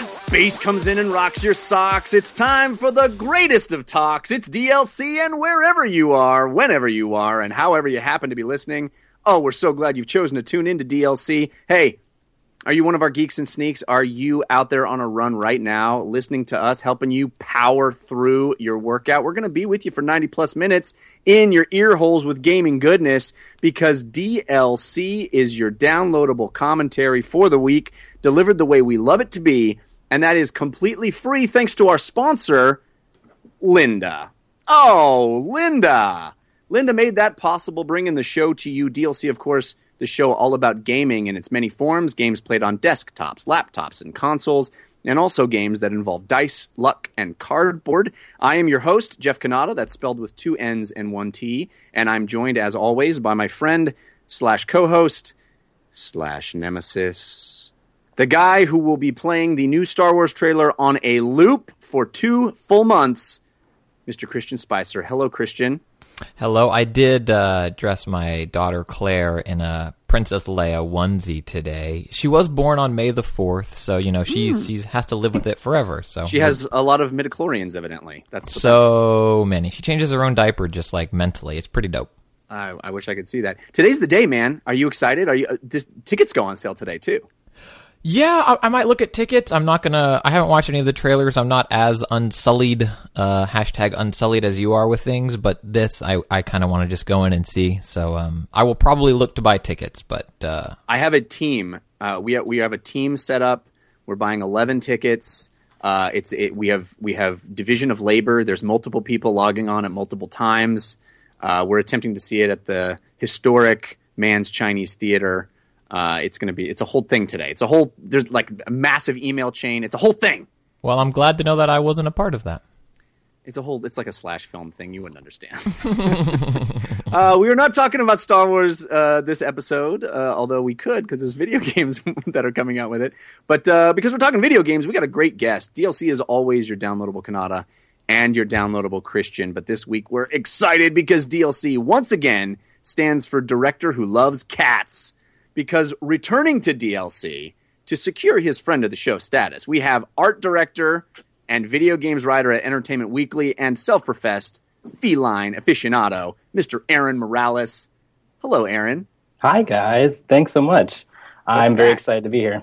that bass comes in and rocks your socks. It's time for the greatest of talks. It's DLC, and wherever you are, whenever you are, and however you happen to be listening, oh, we're so glad you've chosen to tune into DLC. Hey, are you one of our geeks and sneaks? Are you out there on a run right now, listening to us, helping you power through your workout? We're going to be with you for 90 plus minutes in your ear holes with gaming goodness because DLC is your downloadable commentary for the week, delivered the way we love it to be, and that is completely free thanks to our sponsor, Lynda. Oh, Lynda! Lynda made that possible, bringing the show to you. DLC, of course, the show all about gaming in its many forms games played on desktops, laptops, and consoles, and also games that involve dice, luck, and cardboard. I am your host, Jeff Cannata, that's spelled with two N's and one T, and I'm joined, as always, by my friend slash co host slash nemesis, the guy who will be playing the new Star Wars trailer on a loop for two full months, Mr. Christian Spicer. Hello, Christian. Hello, I did uh, dress my daughter Claire in a Princess Leia onesie today. She was born on May the fourth, so you know she's mm. she's has to live with it forever. So she has a lot of midichlorians, evidently. That's so that many. She changes her own diaper just like mentally. It's pretty dope. I, I wish I could see that. Today's the day, man. Are you excited? Are you? Uh, this, tickets go on sale today too. Yeah, I, I, might look at tickets. I'm not gonna. I haven't watched any of the trailers. I'm not as unsullied, uh, hashtag unsullied as you are with things. But this, I, I kind of want to just go in and see. So, um, I will probably look to buy tickets. But uh, I have a team. Uh, we have, we have a team set up. We're buying 11 tickets. Uh, it's it, we have we have division of labor. There's multiple people logging on at multiple times. Uh, we're attempting to see it at the historic Mann's Chinese Theater. Uh, it's going to be it's a whole thing today. It's a whole there's like a massive email chain. It's a whole thing. Well, I'm glad to know that I wasn't a part of that. It's a whole. It's like a slash film thing. You wouldn't understand. uh, we are not talking about Star Wars uh, this episode, uh, although we could because there's video games that are coming out with it. But uh, because we're talking video games, we got a great guest. DLC is always your downloadable Cannata and your downloadable Christian. But this week we're excited because DLC once again stands for Director Who Loves Cats because returning to DLC to secure his friend of the show status, we have art director and video games writer at Entertainment Weekly and self professed feline aficionado, Mr. Aaron Morales. Hello, Aaron. Hi, guys. Thanks so much. I'm very excited to be here.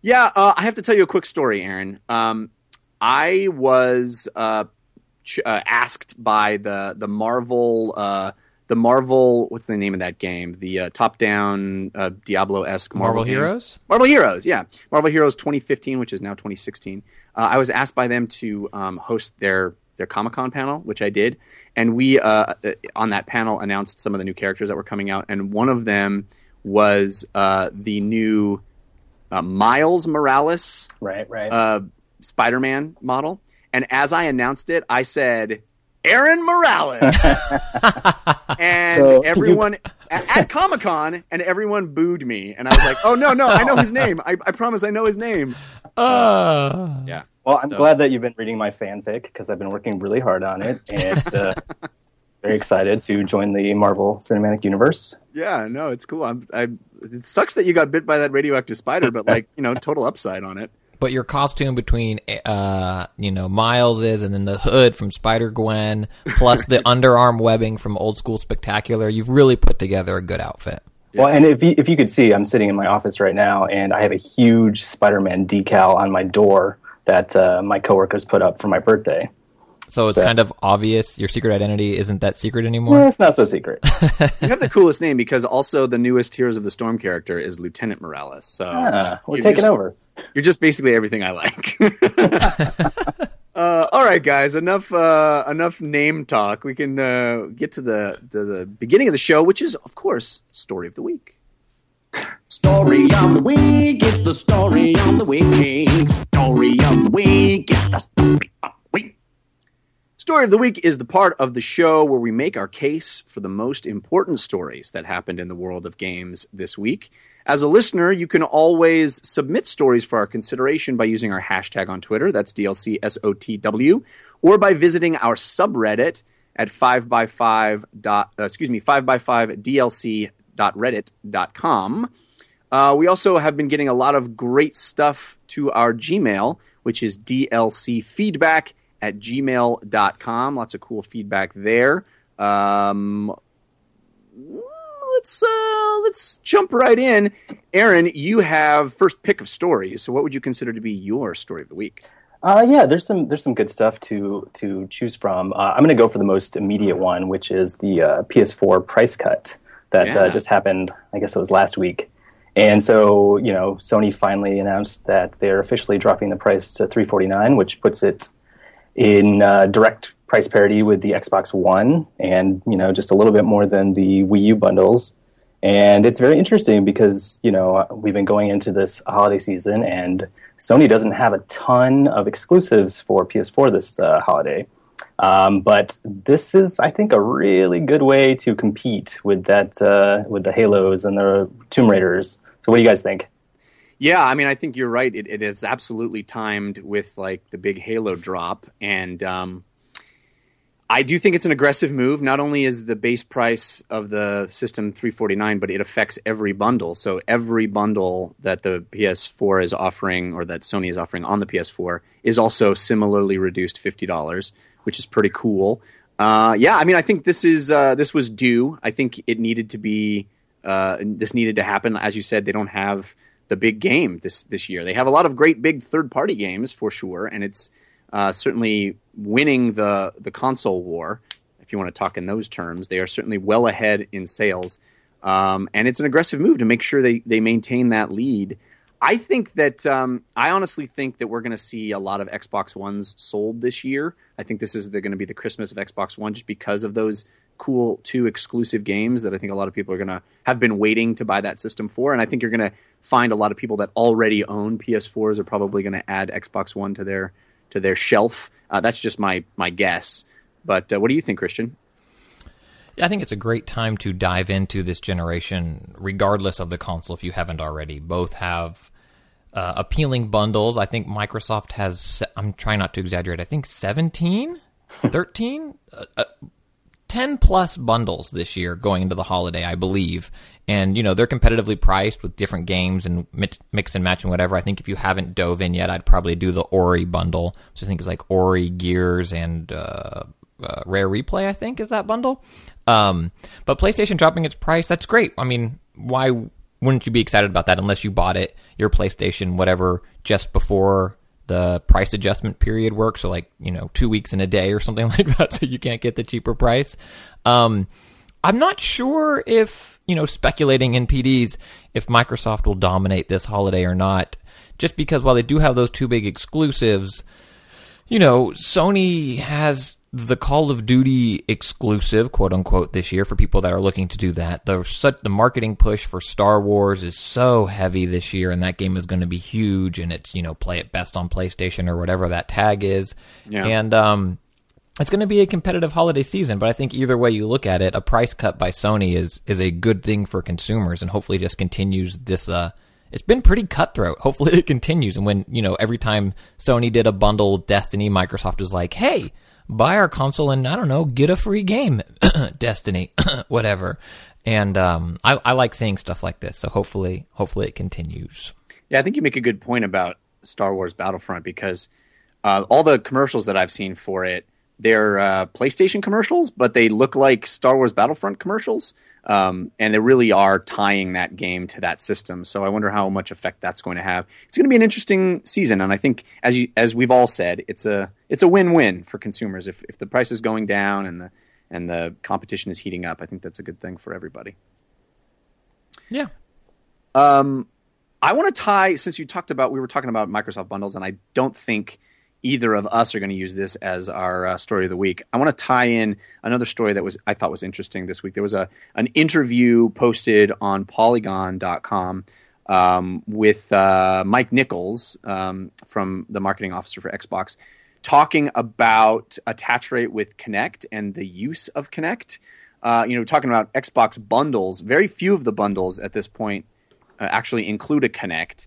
Yeah, uh, I have to tell you a quick story, Aaron. Um, I was uh, ch- uh, asked by the the Marvel uh, the Marvel. What's the name of that game? The uh, top-down uh, Diablo-esque Marvel, Marvel Heroes. Marvel Heroes, yeah, Marvel Heroes 2015, which is now 2016. Uh, I was asked by them to um, host their their Comic Con panel, which I did, and we uh, uh, on that panel announced some of the new characters that were coming out, and one of them was uh, the new Miles Morales, right, right, Spider-Man model. And as I announced it, I said Aaron Morales. and so everyone you... at, at Comic Con, and everyone booed me. And I was like, oh, no, no, I know his name. I, I promise I know his name. Uh, yeah. Well, I'm so. glad that you've been reading my fanfic because I've been working really hard on it. And uh, very excited to join the Marvel Cinematic Universe. Yeah, no, it's cool. I'm, I, it sucks that you got bit by that radioactive spider, but like, you know, total upside on it but your costume between uh you know Miles is and then the hood from Spider Gwen plus the underarm webbing from Old School Spectacular, you've really put together a good outfit. Well, and if you, if you could see, I'm sitting in my office right now, and I have a huge Spider-Man decal on my door that uh, my coworkers put up for my birthday. So it's so. kind of obvious your secret identity isn't that secret anymore. Yeah, it's not so secret. you have the coolest name because also the newest Heroes of the Storm character is Lieutenant Morales. So ah, we're taking just, over. You're just basically everything I like. uh, all right, guys. Enough. Uh, enough name talk. We can uh, get to the, the the beginning of the show, which is, of course, story of the week. Story of the week. It's the story of the week. Story of the week. It's the story of the week. Story of the week is the part of the show where we make our case for the most important stories that happened in the world of games this week. As a listener, you can always submit stories for our consideration by using our hashtag on Twitter, that's DLCSOTW, or by visiting our subreddit at 5by5 dot, uh, excuse me, 5by5 DLC.reddit.com. Uh, we also have been getting a lot of great stuff to our Gmail, which is dlcfeedback at gmail.com. Lots of cool feedback there. Um, let's uh, let's jump right in. Aaron, you have first pick of stories. So, what would you consider to be your story of the week? Uh, yeah, there's some there's some good stuff to to choose from. Uh, I'm going to go for the most immediate one, which is the uh, PS4 price cut that Yeah. uh, just happened. I guess it was last week. And so, you know, Sony finally announced that they're officially dropping the price to 349, which puts it in uh, direct price parity with the Xbox One, and you know, just a little bit more than the Wii U bundles. And it's very interesting because you know we've been going into this holiday season, and Sony doesn't have a ton of exclusives for PS4 this uh, holiday. Um, but this is, I think, a really good way to compete with that uh, with the Halos and the Tomb Raiders. So, what do you guys think? Yeah, I mean, I think you're right. It, it is absolutely timed with like the big Halo drop, and um, I do think it's an aggressive move. Not only is the base price of the system 349, but it affects every bundle. So every bundle that the PS4 is offering, or that Sony is offering on the PS4, is also similarly reduced fifty dollars, which is pretty cool. Uh, yeah, I mean, I think this is uh, this was due. I think it needed to be. Uh, this needed to happen. As you said, they don't have the big game this this year. They have a lot of great big third party games for sure, and it's uh, certainly winning the the console war. If you want to talk in those terms, they are certainly well ahead in sales, um, and it's an aggressive move to make sure they they maintain that lead. I think that um, I honestly think that we're going to see a lot of Xbox Ones sold this year. I think this is going to be the Christmas of Xbox One, just because of those cool two exclusive games that I think a lot of people are going to have been waiting to buy that system for. And I think you're going to find a lot of people that already own PS4s are probably going to add Xbox One to their to their shelf. Uh, that's just my my guess. But uh, what do you think, Christian? I think it's a great time to dive into this generation, regardless of the console, if you haven't already. Both have uh, appealing bundles. I think Microsoft has, I'm trying not to exaggerate, I think 17, 13, uh, uh, 10 plus bundles this year going into the holiday, I believe. And, you know, they're competitively priced with different games and mix, and match and whatever. I think if you haven't dove in yet, I'd probably do the Ori bundle, which I think is like Ori, Gears, and uh, uh, Rare Replay, I think, is that bundle. Um, but PlayStation dropping its price, that's great. I mean, why wouldn't you be excited about that unless you bought it, your PlayStation, whatever, just before the price adjustment period works? So, like, you know, two weeks in a day or something like that, so you can't get the cheaper price. Um, I'm not sure if, you know, speculating in PDs, if Microsoft will dominate this holiday or not, just because while they do have those two big exclusives, you know, Sony has the Call of Duty exclusive, quote unquote, this year for people that are looking to do that. The such the marketing push for Star Wars is so heavy this year, and that game is going to be huge. And it's you know play it best on PlayStation or whatever that tag is, Yeah. and um, it's going to be a competitive holiday season. But I think either way you look at it, a price cut by Sony is is a good thing for consumers, and hopefully just continues this. Uh, it's been pretty cutthroat. Hopefully it continues. And when you know every time Sony did a bundle Destiny, Microsoft was like, "Hey, buy our console and I don't know, get a free game, Destiny, whatever." And um, I, I like seeing stuff like this. So hopefully, hopefully it continues. Yeah, I think you make a good point about Star Wars Battlefront because uh, all the commercials that I've seen for it, they're uh, PlayStation commercials, but they look like Star Wars Battlefront commercials, um, and they really are tying that game to that system. So I wonder how much effect that's going to have. It's going to be an interesting season, and I think as you as we've all said, it's a it's a win win for consumers. If if the price is going down and the and the competition is heating up, I think that's a good thing for everybody. Yeah. Um, I want to tie since you talked about we were talking about Microsoft bundles, and I don't think either of us are going to use this as our uh, story of the week. I want to tie in another story that was I thought was interesting this week. There was a an interview posted on Polygon.com um, with uh, Mike Nichols um, from the marketing officer for Xbox, talking about attach rate with Kinect and the use of Kinect. Uh, you know, talking about Xbox bundles. Very few of the bundles at this point uh, actually include a Kinect,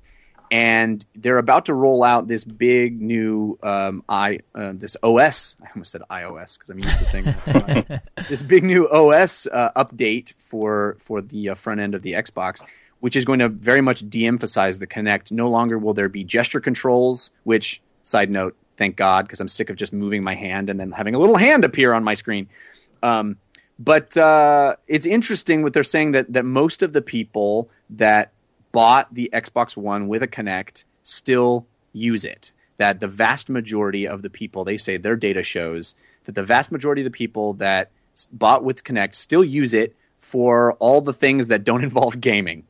and they're about to roll out this big new um, i uh, this OS. I almost said iOS because I'm used to saying this big new OS uh, update for for the uh, front end of the Xbox, which is going to very much de-emphasize the Kinect. No longer will there be gesture controls, which side note, thank God, because I'm sick of just moving my hand and then having a little hand appear on my screen. Um, but uh, it's interesting what they're saying that that most of the people that bought the Xbox One with a Kinect still use it. That the vast majority of the people, they say their data shows that the vast majority of the people that bought with Kinect still use it for all the things that don't involve gaming.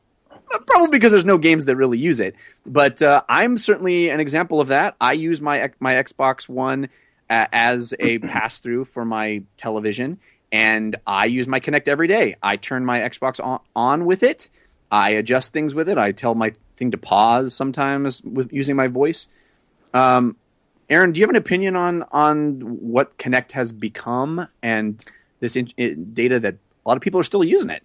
Probably because there's no games that really use it. But uh, I'm certainly an example of that. I use my my Xbox One uh, as a pass through for my television, and I use my Kinect every day. I turn my Xbox on, on with it. I adjust things with it. I tell my thing to pause sometimes with using my voice. Um, Aaron, do you have an opinion on on what Kinect has become and this in, it, data that a lot of people are still using it?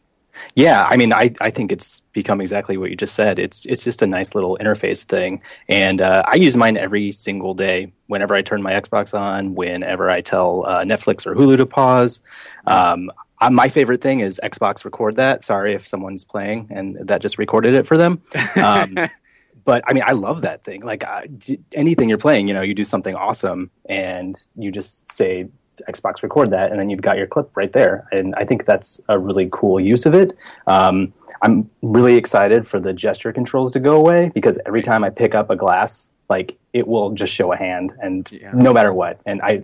Yeah, I mean, I, I think it's become exactly what you just said. It's it's just a nice little interface thing, and uh, I use mine every single day. Whenever I turn my Xbox on, whenever I tell uh, Netflix or Hulu to pause. Um, uh, my favorite thing is Xbox record that. Sorry if someone's playing and that just recorded it for them. Um, but I mean, I love that thing. Like anything you're playing, you know, you do something awesome, and you just say Xbox record that, and then you've got your clip right there. And I think that's a really cool use of it. Um, I'm really excited for the gesture controls to go away because every time I pick up a glass, like it will just show a hand, and Yeah. no matter what. And I, I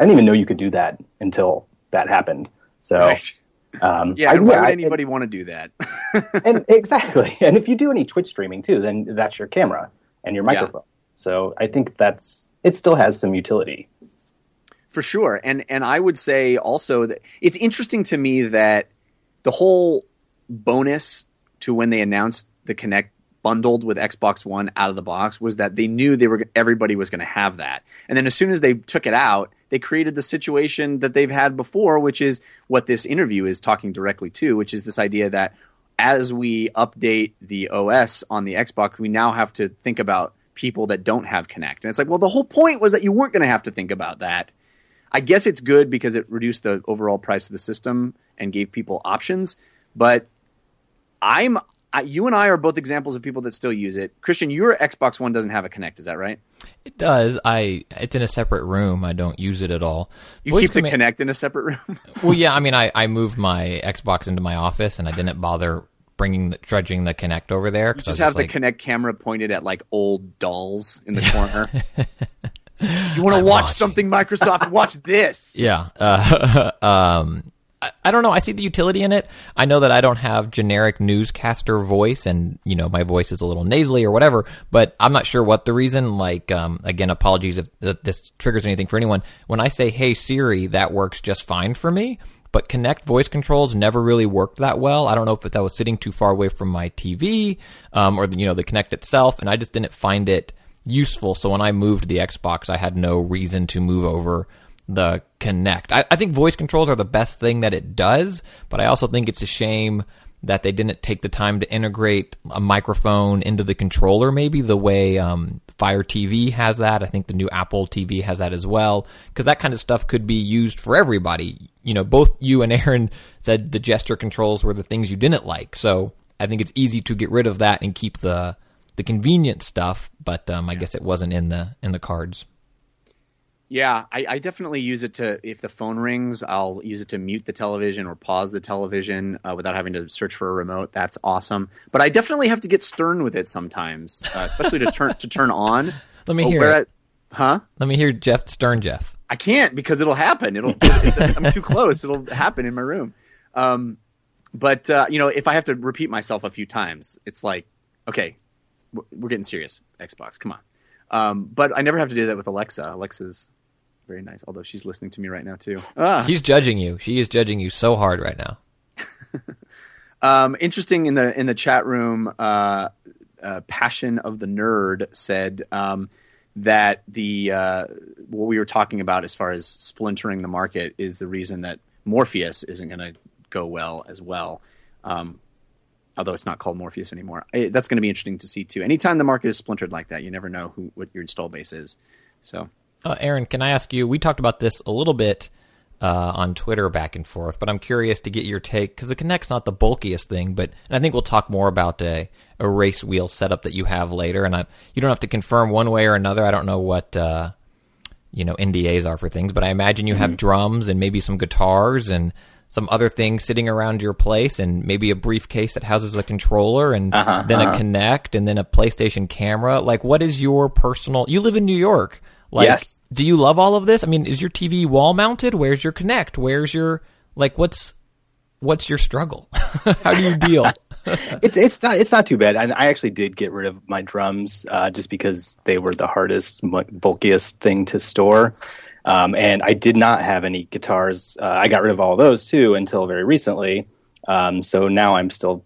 didn't even know you could do that until that happened. So. Um, Yeah, I- why I- would anybody want to do that? and exactly. And if you do any Twitch streaming too, then that's your camera and your Yeah. microphone. So I think that's it. Still has some utility. For sure. And and I would say also that it's interesting to me that the whole bonus to when they announced the Kinect bundled with Xbox One out of the box was that they knew they were everybody was going to have that. And then as soon as they took it out, they created the situation that they've had before, which is what this interview is talking directly to, which is this idea that as we update the OS on the Xbox, we now have to think about people that don't have Kinect. And it's like, well, the whole point was that you weren't going to have to think about that. I guess it's good because it reduced the overall price of the system and gave people options. But I'm I, you and I are both examples of people that still use it. Christian, your Xbox One doesn't have a Kinect, is that right? It does. I it's in a separate room. I don't use it at all. You Voice keep the Kinect in a separate room. Well, yeah. I mean, I, I moved my Xbox into my office, and I didn't bother bringing the, trudging the Kinect over there. I just have the like, Kinect camera pointed at like old dolls in the corner. Do you want to watch watching. something, Microsoft? Watch this. Yeah. Uh, um, I, I don't know. I see the utility in it. I know that I don't have generic newscaster voice, and you know my voice is a little nasally or whatever. But I'm not sure what the reason. Like, um, again, apologies if this triggers anything for anyone. When I say "Hey Siri," that works just fine for me. But Kinect voice controls never really worked that well. I don't know if that was sitting too far away from my TV, um, or the, you know the Kinect itself, and I just didn't find it useful. So when I moved the Xbox, I had no reason to move over the Kinect. I, I think voice controls are the best thing that it does, but I also think it's a shame that they didn't take the time to integrate a microphone into the controller, maybe the way um, Fire TV has that. I think the new Apple TV has that as well, because that kind of stuff could be used for everybody. You know, both you and Aaron said the gesture controls were the things you didn't like, so I think it's easy to get rid of that and keep the the convenient stuff. But um, I guess it wasn't in the in the cards. Yeah, I, I definitely use it to if the phone rings, I'll use it to mute the television or pause the television uh, without having to search for a remote. That's awesome. But I definitely have to get stern with it sometimes, uh, especially to turn to turn on. Let me Oh, hear it. I- huh? Let me hear Jeff Stern Jeff. I can't because it'll happen. It'll it's, I'm too close. It'll happen in my room. Um, but uh, you know, if I have to repeat myself a few times, it's like, okay, we're, we're getting serious. Xbox, come on. Um, but I never have to do that with Alexa. Alexa's very nice, although she's listening to me right now too. Ah. She's judging you. She is judging you so hard right now. Um, interesting in the in the chat room, uh, uh, passion of the nerd said um, that the uh, what we were talking about as far as splintering the market is the reason that Morpheus isn't going to go well as well. Um, although it's not called Morpheus anymore, that's going to be interesting to see too. Anytime the market is splintered like that, you never know who what your install base is. So Uh, Aaron, can I ask you? We talked about this a little bit uh, on Twitter back and forth. But I'm curious to get your take because the Kinect's not the bulkiest thing, but and I think we'll talk more about a, a race wheel setup that you have later. And I, you don't have to confirm one way or another. I don't know what uh, you know NDAs are for things, but I imagine you have drums and maybe some guitars and some other things sitting around your place, and maybe a briefcase that houses a controller, and Uh-huh, then a Kinect and then a PlayStation camera. Like, what is your personal? You live in New York. Like, Yes. do you love all of this? I mean, is your TV wall mounted? Where's your Kinect? Where's your like? What's what's your struggle? How do you deal? it's it's not it's not too bad. And I actually did get rid of my drums uh, just because they were the hardest, bulkiest thing to store. Um, and I did not have any guitars. Uh, I got rid of all those too until very recently. Um, so now I'm still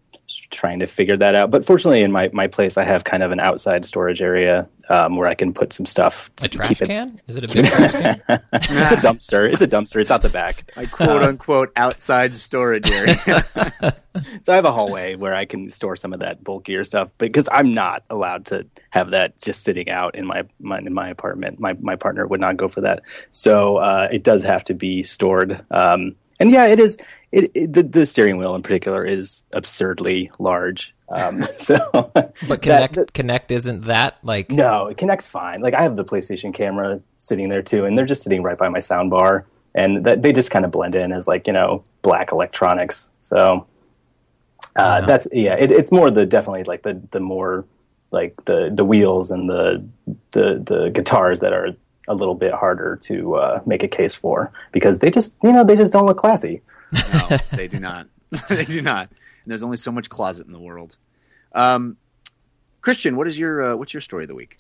trying to figure that out. But fortunately, in my, my place, I have kind of an outside storage area um, where I can put some stuff. A trash keep it- can? Is it a big trash can? it's a dumpster. It's a dumpster. It's out the back. I quote unquote outside storage area. So I have a hallway where I can store some of that bulkier stuff because I'm not allowed to have that just sitting out in my, my in my apartment. My my partner would not go for that. So uh, it does have to be stored. Um, and yeah, it is. It, it the, the steering wheel in particular is absurdly large. Um, so, But Kinect that- Kinect isn't that like? no, it connects fine. Like I have the PlayStation camera sitting there too, and they're just sitting right by my sound bar, and that they just kind of blend in as like you know black electronics. So uh, Yeah. that's yeah, it, it's more the definitely like the the more like the the wheels and the the the guitars that are a little bit harder to uh, make a case for because they just you know they just don't look classy. No, they do not. they do not. And there's only so much closet in the world. Um, Christian, what is your uh, what's your story of the week?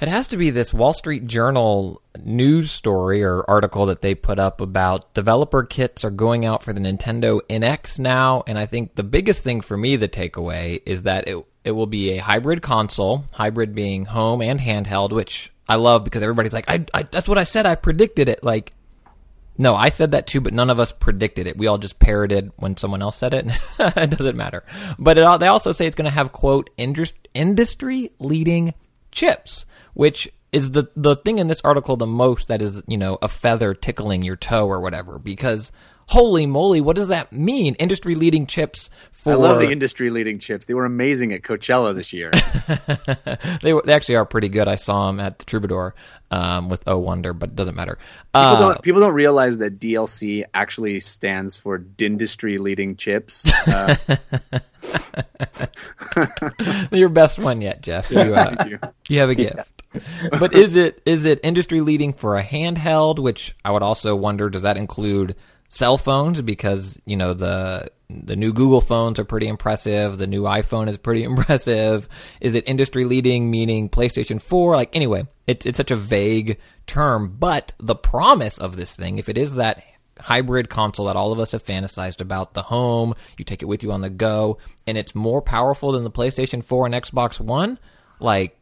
It has to be this Wall Street Journal news story or article that they put up about developer kits are going out for the Nintendo NX now, and I think the biggest thing for me, the takeaway, is that it it will be a hybrid console, hybrid being home and handheld, which I love because everybody's like, I, I that's what I said, I predicted it. Like, no, I said that too, but none of us predicted it. We all just parroted when someone else said it. it doesn't matter. But they also say it's going to have quote industry leading chips, which is the the thing in this article the most that is you know a feather tickling your toe or whatever because holy moly what does that mean industry leading chips for I love the industry leading chips. They were amazing at Coachella this year. they were, they actually are pretty good I saw them at the Troubadour um, with Oh Wonder but it doesn't matter People uh, don't people don't realize that DLC actually stands for industry leading Chips. Uh, your best one yet Jeff you, uh, you. You have a gift. but is it is it industry leading for a handheld? Which I would also wonder. Does that include cell phones? Because you know the the new Google phones are pretty impressive. The new iPhone is pretty impressive. Is it industry leading, meaning PlayStation Four? Like anyway, it's it's such a vague term. But the promise of this thing, if it is that hybrid console that all of us have fantasized about the home you take it with you on the go and it's more powerful than the PlayStation 4 and Xbox 1 like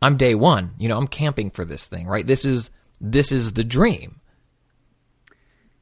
I'm day one. You know, I'm camping for this thing, right? This is this is the dream.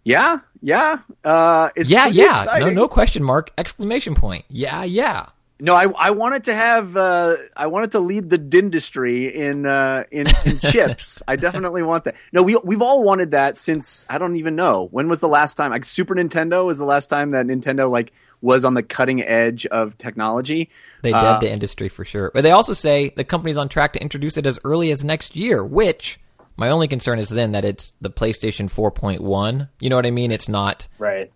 Yeah, yeah. Uh, it's yeah, yeah. exciting. No, no question mark! Exclamation point. Yeah, yeah. No, I I wanted to have uh, I wanted to lead the dindustry in uh, in, in chips. I definitely want that. No, we we've all wanted that since I don't even know when was the last time. Like Super Nintendo was the last time that Nintendo like was on the cutting edge of technology. They dead Uh, the industry for sure. But they also say the company's on track to introduce it as early as next year. Which my only concern is then that it's the PlayStation 4.1. You know what I mean? It's not Right.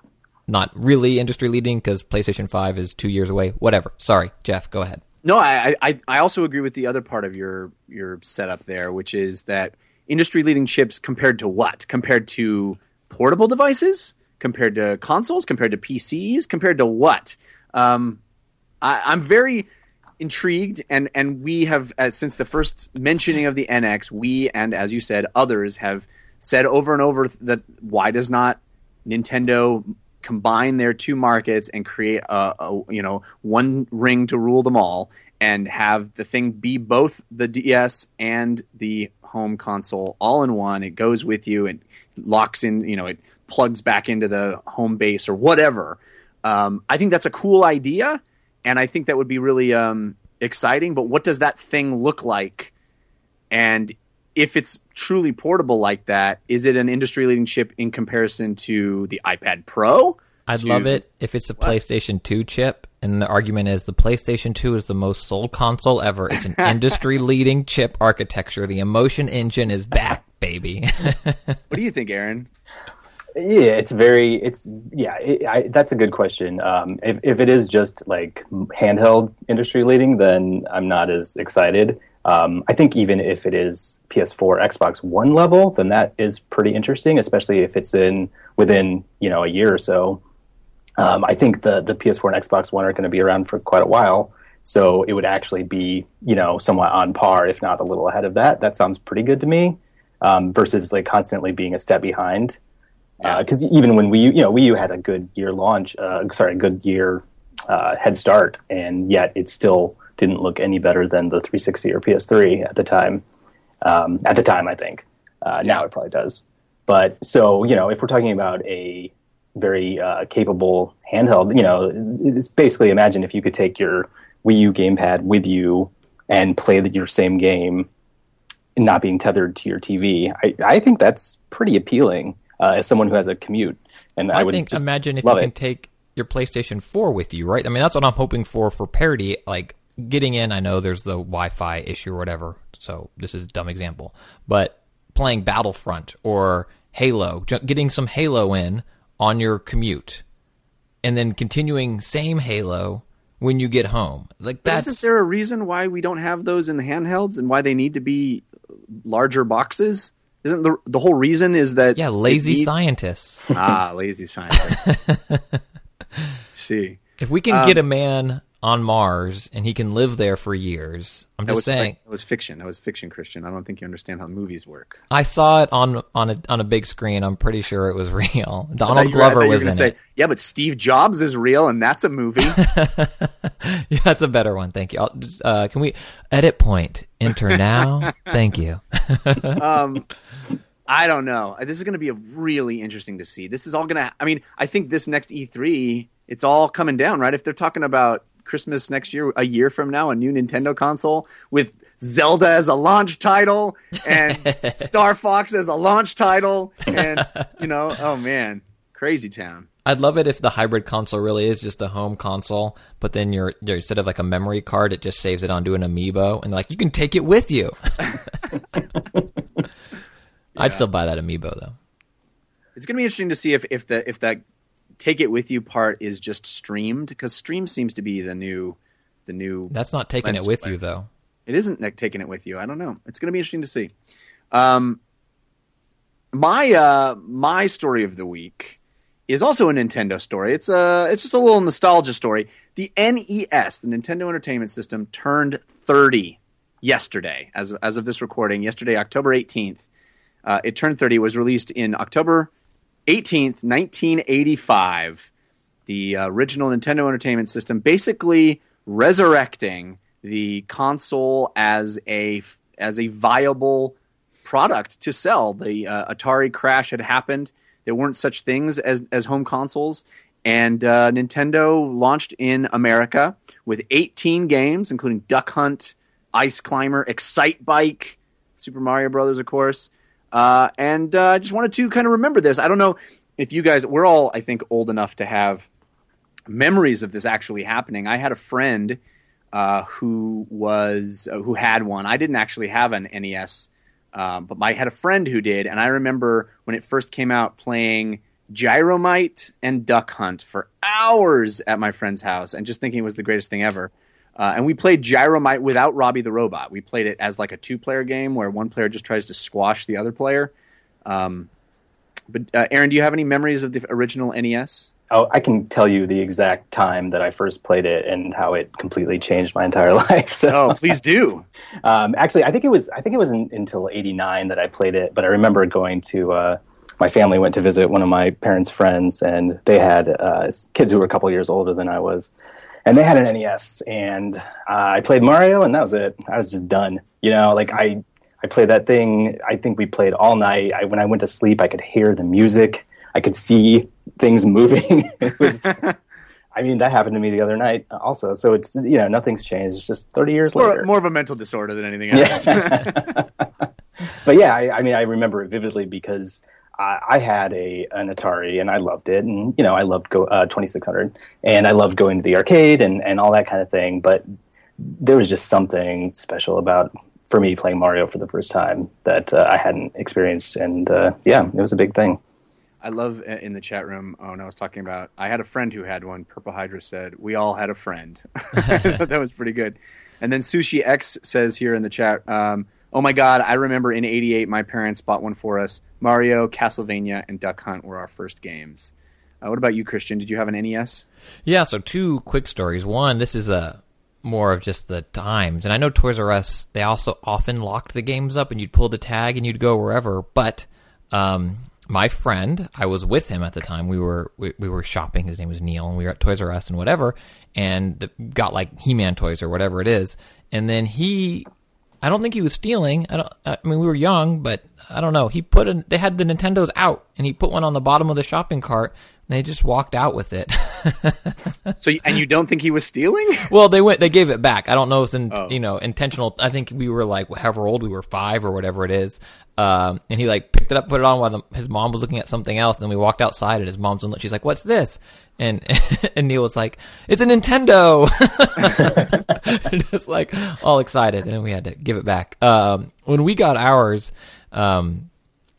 not really industry leading because PlayStation 5 is two years away. Whatever. Sorry, Jeff. Go ahead. No, I, I I also agree with the other part of your your setup there, which is that industry leading chips compared to what? Compared to portable devices? Compared to consoles? Compared to PCs? Compared to what? Um, I, I'm very intrigued, and and we have uh, since the first mentioning of the NX, we and as you said, others have said over and over that why does not Nintendo combine their two markets and create a, a you know one ring to rule them all and have the thing be both the DS and the home console all in one? It goes with you. And locks in you know it plugs back into the home base or whatever. Um, I think that's a cool idea and I think that would be really um, exciting but what does that thing look like and if it's truly portable like that, is it an industry leading chip in comparison to the iPad Pro? I'd to- love it if it's a PlayStation 2 chip, and the argument is the PlayStation 2 is the most sold console ever. It's an industry leading chip architecture. The Emotion Engine is back, baby. What do you think, Aaron? Yeah, it's very, it's yeah, it, I, that's a good question. Um, if if it is just like handheld industry leading, then I'm not as excited. Um, I think even if it is PS4, Xbox One level, then that is pretty interesting, especially if it's in within you know a year or so. Um, I think the the PS4 and Xbox One are going to be around for quite a while, so it would actually be you know somewhat on par, if not a little ahead of that. That sounds pretty good to me. Um, versus like constantly being a step behind because even when we you know, Wii U had a good year launch, uh, sorry, a good year uh, head start, and yet it still didn't look any better than the 360 or PS3 at the time. Um, at the time, I think. Uh, Now it probably does. But so you know, if we're talking about a very uh, capable handheld, you know, it's basically imagine if you could take your Wii U gamepad with you and play the, your same game, not being tethered to your TV. I, I think that's pretty appealing uh, as someone who has a commute. And I, I would think just imagine if you love can it. take your PlayStation 4 with you, right? I mean, that's what I'm hoping for for parity. Like getting in, I know there's the Wi-Fi issue or whatever, so this is a dumb example, but playing Battlefront or Halo, getting some Halo in on your commute, and then continuing same Halo when you get home. Like that's isn't there a reason why we don't have those in the handhelds and why they need to be larger boxes? Isn't the the whole reason is that yeah, lazy needs- scientists. ah lazy scientists. See, If we can Um, get a man on Mars and he can live there for years, I'm that just was saying. that was fiction. That was fiction, Christian. I don't think you understand how movies work. I saw it on on a on a big screen. I'm pretty sure it was real. Donald Glover was in say, it. Yeah, but Steve Jobs is real, and that's a movie. Yeah, that's a better one. Thank you. Uh, can we edit point enter now? Thank you. um, I don't know. This is going to be a really interesting to see. This is all going to. I mean, I think this next E3, it's all coming down, right? If they're talking about Christmas next year, a year from now, a new Nintendo console with Zelda as a launch title and Star Fox as a launch title, and you know, oh man, crazy town. I'd love it if the hybrid console really is just a home console, but then you're, you're instead of like a memory card, it just saves it onto an amiibo, and like you can take it with you. I'd still buy that amiibo though. It's going to be interesting to see if if the if that take it with you part is just streamed because stream seems to be the new the new That's not taking it with you though. It isn't taking it with you. I don't know. It's going to be interesting to see. Um, my uh, my story of the week is also a Nintendo story. It's a it's just a little nostalgia story. The NES, the Nintendo Entertainment System, turned 30 yesterday. As as of this recording, yesterday, October 18th, uh, it turned 30. It was released in October 18th, 1985. The uh, original Nintendo Entertainment System, basically resurrecting the console as a as a viable product to sell. The uh, Atari crash had happened. There weren't such things as as home consoles, and uh, Nintendo launched in America with 18 games, including Duck Hunt, Ice Climber, Excitebike, Super Mario Brothers, of course. Uh, and uh, I just wanted to kind of remember this. I don't know if you guys, we're all, I think, old enough to have memories of this actually happening. I had a friend uh, who was uh, who had one. I didn't actually have an NES, um, but I had a friend who did, and I remember when it first came out playing Gyromite and Duck Hunt for hours at my friend's house, and just thinking it was the greatest thing ever. Uh, and we played Gyromite without Robbie the Robot. We played it as like a two-player game where one player just tries to squash the other player. Um, but uh, Aaron, do you have any memories of the original NES? Oh, I can tell you the exact time that I first played it and how it completely changed my entire life. So, Oh, please do. um, actually, I think it was I think it was in, until '89 that I played it. But I remember going to uh, my family went to visit one of my parents' friends, and they had uh, kids who were a couple years older than I was, and they had an NES, and uh, I played Mario, and that was it. I was just done. You know, like I I played that thing. I think we played all night. I, when I went to sleep, I could hear the music. I could see things moving. it was. I mean, that happened to me the other night also. So it's you know nothing's changed. It's just thirty years More, later. more of a mental disorder than anything else. Yeah. but yeah, I, I mean, I remember it vividly because I, I had a an Atari and I loved it, and you know, I loved go uh, 2600, and I loved going to the arcade and and all that kind of thing. But there was just something special about for me playing Mario for the first time that uh, I hadn't experienced, and uh, yeah, it was a big thing. I love uh, in the chat room. Oh, no, I was talking about. I had a friend who had one. Purple Hydra said, "We all had a friend." that was pretty good. And then Sushi X says here in the chat, um, "Oh my God, I remember in '88 my parents bought one for us. Mario, Castlevania, and Duck Hunt were our first games." Uh, what about you, Christian? Did you have an NES? Yeah, so two quick stories. One, this is a more of just the times, and I know Toys R Us they also often locked the games up, and you'd pull the tag and you'd go wherever. But um, my friend, I was with him at the time. We were we, we were shopping. His name was Neil, and we were at Toys R Us and whatever, and got like He Man toys or whatever it is. And then he, I don't think he was stealing. I don't. I mean, we were young, but I don't know. He put an, they had the Nintendos out, and he put one on the bottom of the shopping cart. And they just walked out with it. So, and you don't think he was stealing? well, they went. They gave it back. I don't know if it's in, Oh. you know intentional. I think we were like however old we were, five or whatever it is. Um, and he like picked it up, put it on while the, his mom was looking at something else. And then we walked outside, and his mom's in. She's like, "What's this?" And and Neil was like, "It's a Nintendo." just like all excited, and we had to give it back. Um, when we got ours, um,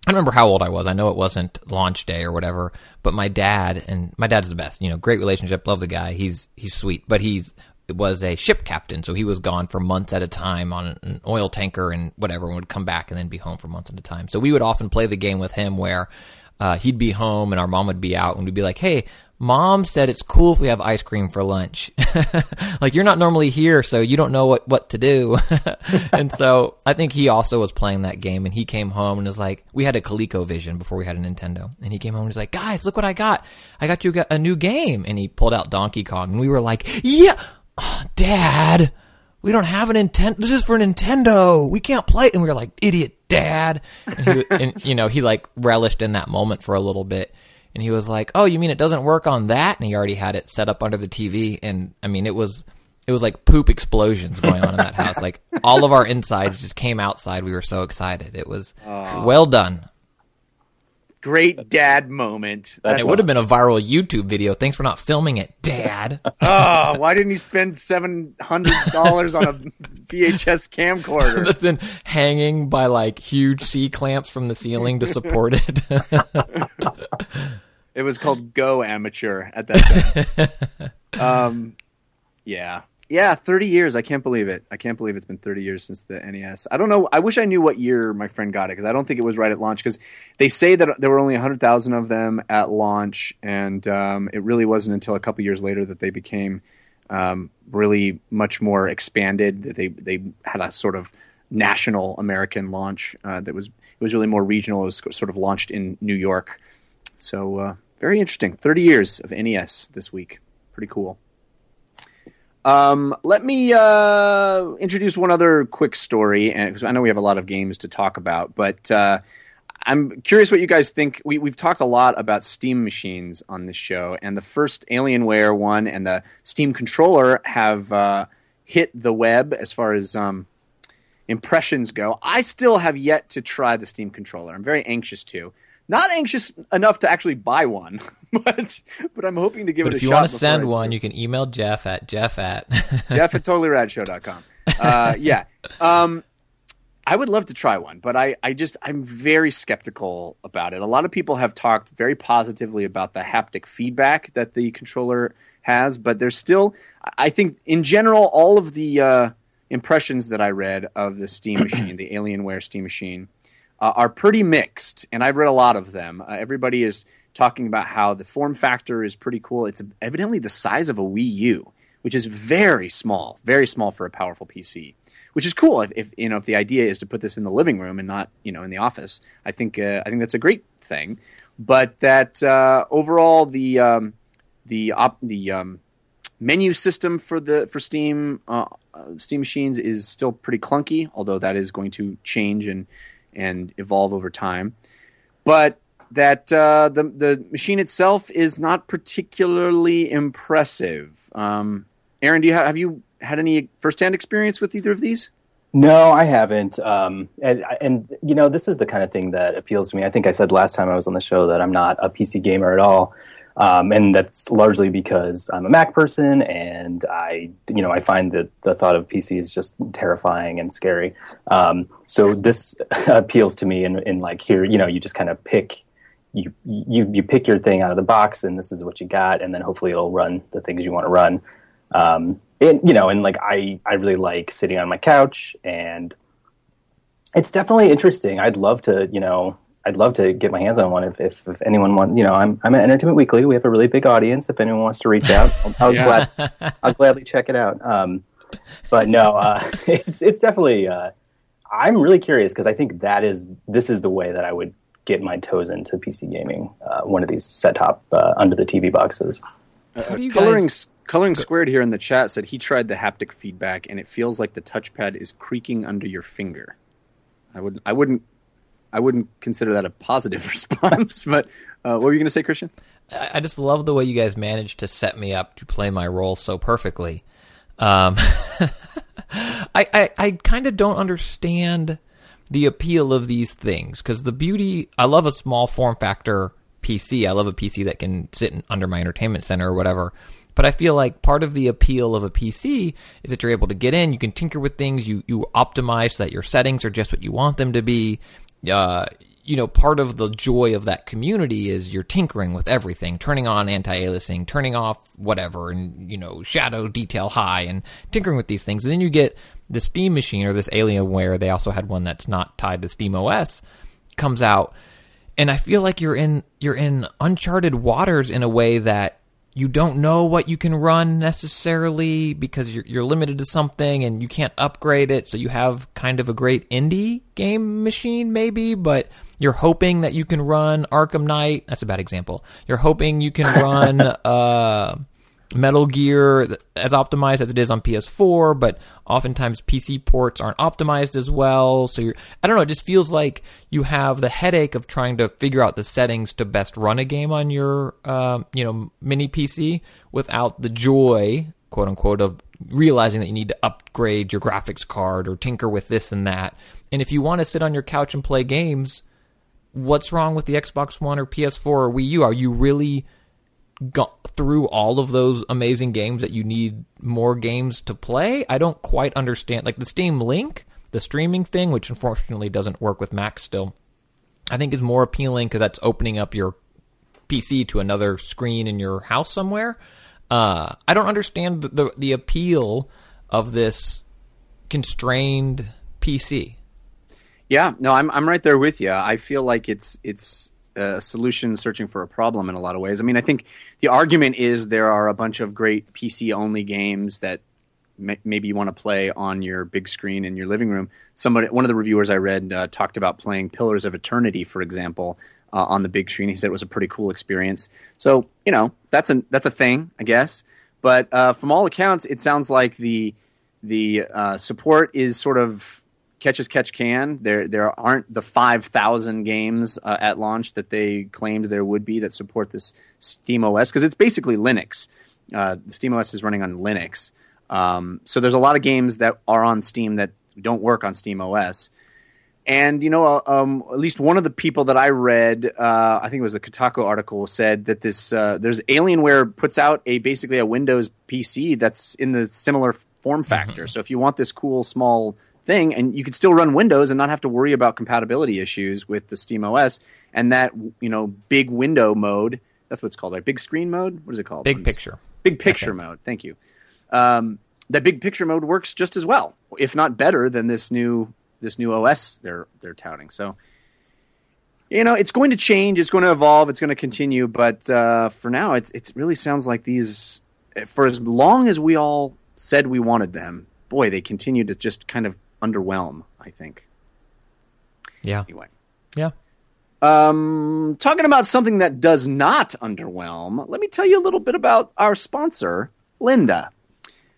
I remember how old I was. I know it wasn't launch day or whatever, but my dad and my dad's the best. You know, great relationship. Love the guy. He's he's sweet, but he's was a ship captain, so he was gone for months at a time on an oil tanker and whatever, and would come back and then be home for months at a time. So we would often play the game with him where uh, he'd be home and our mom would be out, and we'd be like, "Hey, mom said it's cool if we have ice cream for lunch. like you're not normally here, so you don't know what what to do." and so I think he also was playing that game, and he came home and was like, "We had a ColecoVision before we had a Nintendo," and he came home and was like, "Guys, look what I got! I got you a new game," and he pulled out Donkey Kong, and we were like, "Yeah, oh, Dad." We don't have a Nintendo. This is for Nintendo. We can't play. And we were like, idiot, dad. And, he, and you know, he like relished in that moment for a little bit. And he was like, "Oh, you mean it doesn't work on that?" And he already had it set up under the TV. And I mean, it was it was like poop explosions going on in that house. Like all of our insides just came outside. We were so excited. It was well done. Great dad moment. And it would have been a viral YouTube video. Thanks for not filming it, Dad. Oh, why didn't he spend seven hundred dollars on a VHS camcorder? That's then hanging by like huge C clamps from the ceiling to support it. It was called Go Amateur at that time. um, yeah, yeah, thirty years. I can't believe it. I can't believe it's been thirty years since the NES. I don't know. I wish I knew what year my friend got it because I don't think it was right at launch. Because they say that there were only hundred thousand of them at launch, and um, it really wasn't until a couple years later that they became um, really much more expanded. That they they had a sort of national American launch uh, that was it was really more regional. It was sort of launched in New York. So uh, very interesting. Thirty years of NES this week. Pretty cool. Um, let me uh, introduce one other quick story, because I know we have a lot of games to talk about, but uh, I'm curious what you guys think. We, we've talked a lot about Steam machines on this show, and the first Alienware one and the Steam controller have uh, hit the web as far as um, impressions go. I still have yet to try the Steam controller. I'm very anxious to. Not anxious enough to actually buy one, but but I'm hoping to give but it a shot. if you want to send one, you can email Jeff at jeff at. Jeff at totallyradshow.com. Uh, yeah. Um, I would love to try one, but I, I just, I'm very skeptical about it. A lot of people have talked very positively about the haptic feedback that the controller has, but there's still, I think in general, all of the uh, impressions that I read of the Steam machine, the Alienware Steam machine, uh, are pretty mixed, and I've read a lot of them. Uh, everybody is talking about how the form factor is pretty cool. It's evidently the size of a Wii U, which is very small, very small for a powerful PC. Which is cool if, if you know if the idea is to put this in the living room and not you know in the office. I think uh, I think that's a great thing. But that uh, overall the um, the op- the um, menu system for the for Steam uh, uh, Steam machines is still pretty clunky, although that is going to change and and evolve over time. But that uh, the the machine itself is not particularly impressive. Um, Aaron, do you have, have you had any firsthand experience with either of these? No, I haven't. Um, and, and you know, this is the kind of thing that appeals to me. I think I said last time I was on the show that I'm not a PC gamer at all, um, and that's largely because I'm a Mac person, and I, you know, I find that the thought of PC is just terrifying and scary. Um, so this appeals to me in, in like here, you know, you just kind of pick. You, you you pick your thing out of the box, and this is what you got, and then hopefully it'll run the things you want to run. Um, and you know, and like I, I really like sitting on my couch, and it's definitely interesting. I'd love to, you know, I'd love to get my hands on one if, if, if anyone wants. You know, I'm I'm at Entertainment Weekly. We have a really big audience. If anyone wants to reach out, I'll, I'll Yeah. glad I'll gladly check it out. Um, but no, uh, it's it's definitely. Uh, I'm really curious because I think that is this is the way that I would get my toes into PC gaming. Uh, one of these set top uh, under the TV boxes. How coloring guys- coloring squared here in the chat said he tried the haptic feedback and it feels like the touchpad is creaking under your finger. I would I wouldn't I wouldn't consider that a positive response. But uh, what were you going to say, Christian? I just love the way you guys managed to set me up to play my role so perfectly. Um, I I, I kind of don't understand the appeal of these things because the beauty. I love a small form factor PC. I love a PC that can sit in, under my entertainment center or whatever. But I feel like part of the appeal of a PC is that you're able to get in, you can tinker with things, you you optimize so that your settings are just what you want them to be. Uh, you know, part of the joy of that community is you're tinkering with everything, turning on anti-aliasing, turning off whatever, and you know, shadow detail high, and tinkering with these things. And then you get the Steam machine or this Alienware. They also had one that's not tied to Steam OS comes out, and I feel like you're in you're in uncharted waters in a way that you don't know what you can run necessarily because you're, you're limited to something and you can't upgrade it. So you have kind of a great indie game machine, maybe, but you're hoping that you can run Arkham Knight. That's a bad example. You're hoping you can run uh, Metal Gear as optimized as it is on PS4, but oftentimes PC ports aren't optimized as well. So you're, I don't know, it just feels like you have the headache of trying to figure out the settings to best run a game on your, um, you know, mini PC without the joy, quote unquote, of realizing that you need to upgrade your graphics card or tinker with this and that. And if you want to sit on your couch and play games, what's wrong with the Xbox One or PS4 or Wii U? Are you really got through all of those amazing games that you need more games to play. I don't quite understand like the Steam Link, the streaming thing, which unfortunately doesn't work with Mac still. I think is more appealing because that's opening up your PC to another screen in your house somewhere. Uh, I don't understand the, the the appeal of this constrained PC. Yeah, no, I'm I'm right there with you. I feel like it's it's a solution searching for a problem in a lot of ways. I mean, I think the argument is there are a bunch of great PC only games that may, maybe you want to play on your big screen in your living room. Somebody, one of the reviewers I read uh, talked about playing Pillars of Eternity, for example, uh, on the big screen. He said it was a pretty cool experience. So you know, that's a that's a thing, I guess. But uh, from all accounts, it sounds like the the uh, support is sort of catch as catch can. There there aren't the five thousand games uh, at launch that they claimed there would be that support this Steam OS because it's basically Linux. Uh, the Steam OS is running on Linux, um, so there's a lot of games that are on Steam that don't work on Steam OS. And you know, uh, um, at least one of the people that I read, uh, I think it was the Kotaku article, said that this uh, there's Alienware puts out a basically a Windows PC that's in the similar form factor. So if you want this cool small thing, and you could still run Windows and not have to worry about compatibility issues with the Steam OS, and that you know big window mode, that's what it's called, right? Big screen mode. What is it called? Big picture. Big picture mode. Thank you. Um, that big picture mode works just as well, if not better, than this new this new OS they're they're touting. So, you know, it's going to change. It's going to evolve. It's going to continue. But uh, for now, it's it really sounds like these. For as long as we all said we wanted them, boy, they continue to just kind of underwhelm. I think. Yeah. Anyway. Yeah. Um, talking about something that does not underwhelm, let me tell you a little bit about our sponsor, Lynda.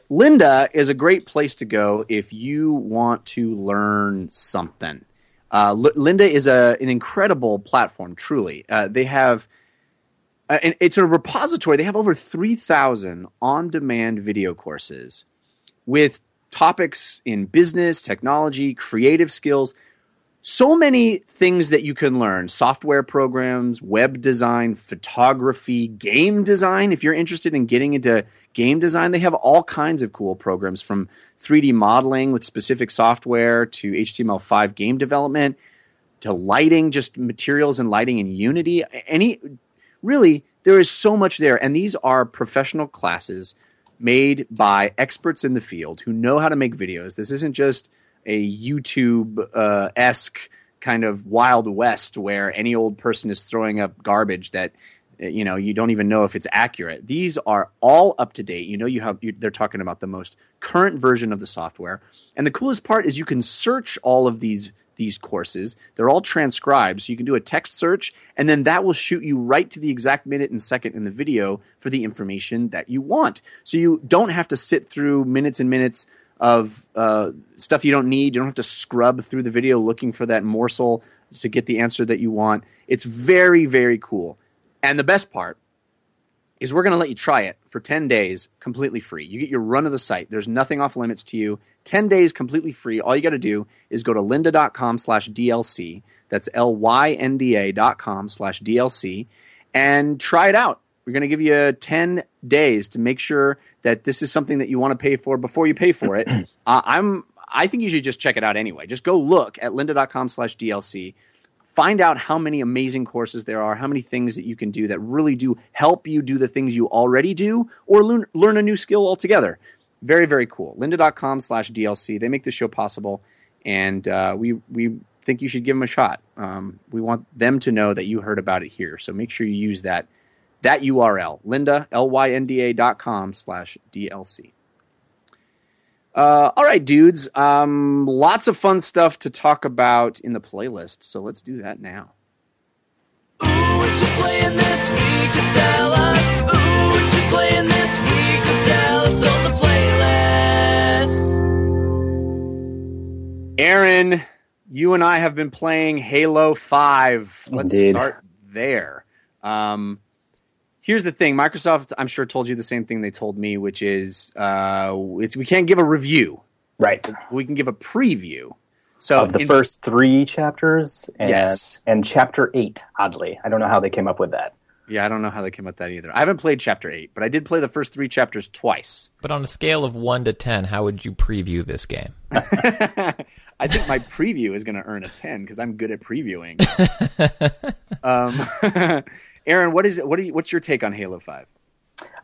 Lynda is a great place to go if you want to learn something. Uh, L- Lynda is a, an incredible platform, truly. Uh, they have, uh, and it's a repository. They have over 3,000 on demand video courses with topics in business, technology, creative skills. So many things that you can learn software programs, web design, photography, game design. If you're interested in getting into game design, they have all kinds of cool programs from 3D modeling with specific software to HTML5 game development to lighting, just materials and lighting in Unity. Any really, there is so much there. And these are professional classes made by experts in the field who know how to make videos. This isn't just a YouTube uh, esque kind of Wild West where any old person is throwing up garbage that uh, you know you don't even know if it's accurate. These are all up to date. You know you have you, they're talking about the most current version of the software. And the coolest part is you can search all of these these courses. They're all transcribed, so you can do a text search, and then that will shoot you right to the exact minute and second in the video for the information that you want. So you don't have to sit through minutes and minutes of uh, stuff you don't need. You don't have to scrub through the video looking for that morsel to get the answer that you want. It's very, very cool. And the best part is we're going to let you try it for 10 days completely free. You get your run of the site. There's nothing off limits to you. 10 days completely free. All you got to do is go to lynda.com slash DLC. That's L-Y-N-D-A dot com slash DLC and try it out. We're going to give you 10 days to make sure that this is something that you want to pay for before you pay for it. uh, I'm, I think you should just check it out anyway. Just go look at lynda.com slash DLC. Find out how many amazing courses there are, how many things that you can do that really do help you do the things you already do or learn, learn a new skill altogether. Very, very cool. Lynda.com slash DLC. They make this show possible, and uh, we, we think you should give them a shot. Um, we want them to know that you heard about it here. So make sure you use that that URL, Lynda, L-Y-N-D-A dot com slash DLC. Uh, all right, dudes. Um, lots of fun stuff to talk about in the playlist, so let's do that now. Ooh, Aaron, you and I have been playing Halo 5. Let's Indeed. start there. Um, here's the thing Microsoft, I'm sure, told you the same thing they told me, which is uh, it's, we can't give a review, Right. we can give a preview. So, Of the in- first three chapters and, Yes. and chapter eight, oddly. I don't know how they came up with that. Yeah, I don't know how they came up with that either. I haven't played chapter 8, but I did play the first three chapters twice. But on a scale of one to ten, how would you preview this game? I think my preview is going to earn a 10 because I'm good at previewing. um, Aaron, what is what are you, what's your take on Halo 5?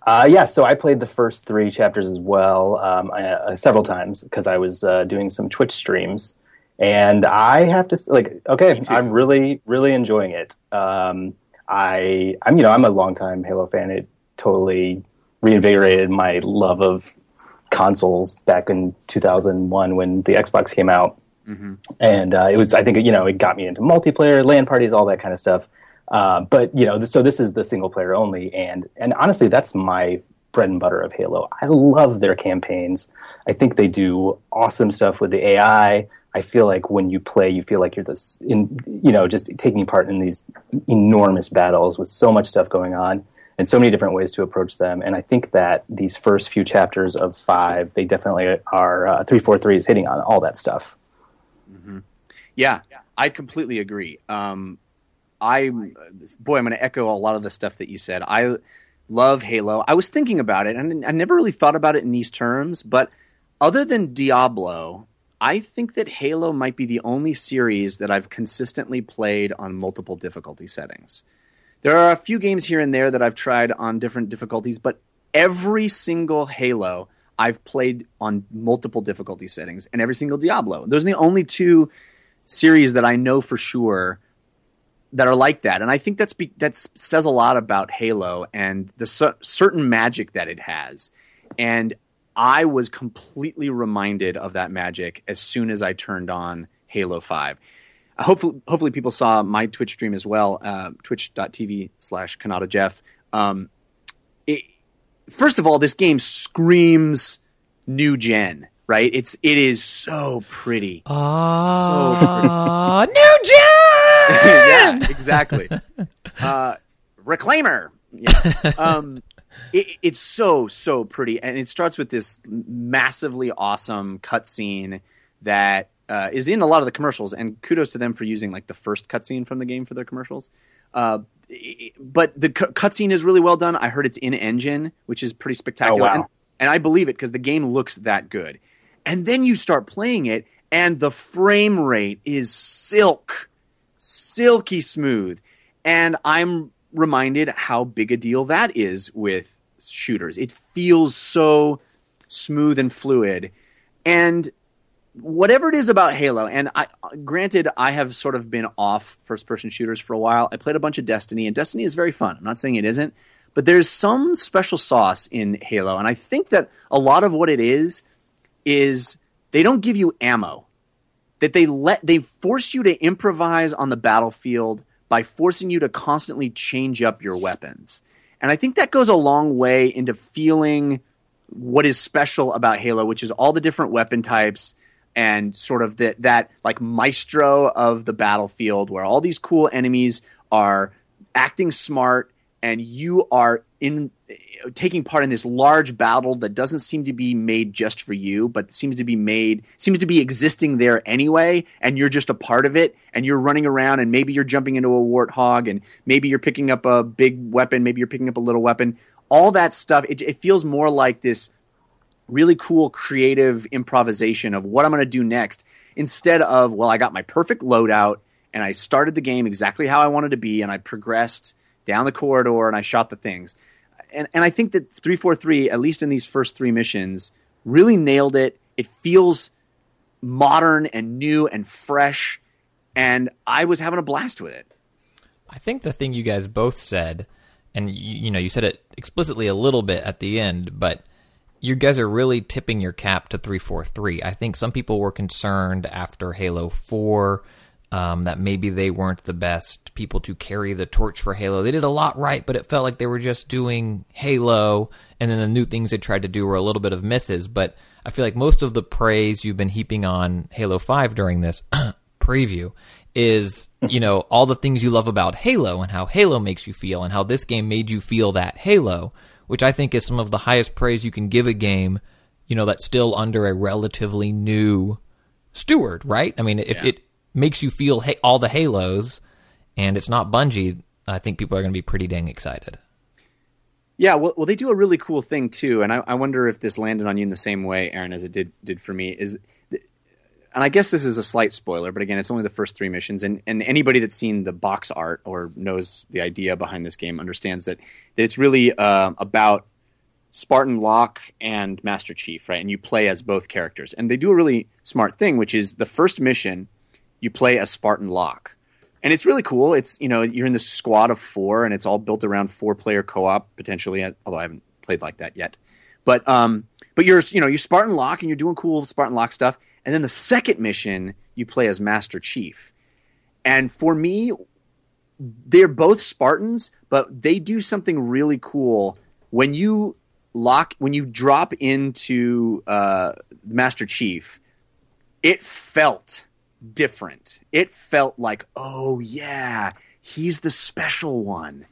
Uh, yeah, so I played the first three chapters as well um, uh, several times because I was uh, doing some Twitch streams, and I have to s- like, okay. I'm really, really enjoying it. Um, I, I'm, you know, I'm a longtime Halo fan. It totally reinvigorated my love of consoles back in 2001 when the Xbox came out, and uh, it was, I think, you know, it got me into multiplayer, LAN parties, all that kind of stuff. Uh, but you know, so this is the single player only, and and honestly, that's my bread and butter of Halo. I love their campaigns. I think they do awesome stuff with the AI. I feel like when you play, you feel like you're this, in you know, just taking part in these enormous battles with so much stuff going on and so many different ways to approach them. And I think that these first few chapters of five, they definitely are. Uh, Three four three is hitting on all that stuff. Yeah, I completely agree. Um, I, boy, I'm going to echo a lot of the stuff that you said. I love Halo. I was thinking about it, and I never really thought about it in these terms. But other than Diablo, I think that Halo might be the only series that I've consistently played on multiple difficulty settings. There are a few games here and there that I've tried on different difficulties, but every single Halo I've played on multiple difficulty settings, and every single Diablo. Those are the only two series that I know for sure that are like that, and I think that's be, that says a lot about Halo and the cer- certain magic that it has. And I was completely reminded of that magic as soon as I turned on Halo Five. Uh, hopefully, hopefully people saw my Twitch stream as well, uh, twitch.tv slash Cannata Jeff. Um, it, first of all, this game screams new gen, right? It's it is so pretty. Ah, new gen. yeah, exactly. Uh, reclaimer. Yeah. Um, it, it's so so pretty, and it starts with this massively awesome cutscene that uh, is in a lot of the commercials. And kudos to them for using like the first cutscene from the game for their commercials. Uh, i- but the cu- cutscene is really well done. I heard it's in engine, which is pretty spectacular, wow. and, and I believe it because the game looks that good. And then you start playing it, and the frame rate is silk, silky smooth. And I'm reminded how big a deal that is with shooters. It feels so smooth and fluid. And whatever it is about Halo, and I granted I have sort of been off first person shooters for a while. I played a bunch of Destiny, and Destiny is very fun. I'm not saying it isn't, but there's some special sauce in Halo, and I think that a lot of what it is is they don't give you ammo. That they let they force you to improvise on the battlefield by forcing you to constantly change up your weapons. And I think that goes a long way into feeling what is special about Halo, which is all the different weapon types and sort of that that like maestro of the battlefield where all these cool enemies are acting smart and you are in taking part in this large battle that doesn't seem to be made just for you but seems to be made seems to be existing there anyway and you're just a part of it and you're running around and maybe you're jumping into a warthog and maybe you're picking up a big weapon maybe you're picking up a little weapon all that stuff it, it feels more like this really cool creative improvisation of what I'm going to do next instead of well I got my perfect loadout and I started the game exactly how I wanted to be and I progressed down the corridor and I shot the things. And and I think that 343 at least in these first 3 missions really nailed it. It feels modern and new and fresh and I was having a blast with it. I think the thing you guys both said, and you, you know, you said it explicitly a little bit at the end, but you guys are really tipping your cap to 343. I think some people were concerned after Halo 4 um, that maybe they weren't the best people to carry the torch for Halo. They did a lot right, but it felt like they were just doing Halo, and then the new things they tried to do were a little bit of misses. But I feel like most of the praise you've been heaping on Halo 5 during this preview is, you know, all the things you love about Halo and how Halo makes you feel and how this game made you feel that Halo, which I think is some of the highest praise you can give a game, you know, that's still under a relatively new steward, right? I mean, if Yeah. it makes you feel ha- all the Halos and it's not Bungie, I think people are going to be pretty dang excited. Yeah, well, well, they do a really cool thing too, and I, I wonder if this landed on you in the same way, Aaron, as it did did for me. Is, and I guess this is a slight spoiler, but again, it's only the first three missions, and, and anybody that's seen the box art or knows the idea behind this game understands that that it's really uh, about Spartan Locke and Master Chief, right? And you play as both characters, and they do a really smart thing, which is the first mission you play as Spartan Locke, and it's really cool. It's you know you're in this squad of four, and it's all built around four player co op potentially. Although I haven't played like that yet, but um, but you're you know you're Spartan Locke and you're doing cool Spartan Locke stuff. And then the second mission you play as Master Chief, and for me, they're both Spartans, but they do something really cool when you lock when you drop into uh, Master Chief. It felt different. It felt like, oh yeah, he's the special one.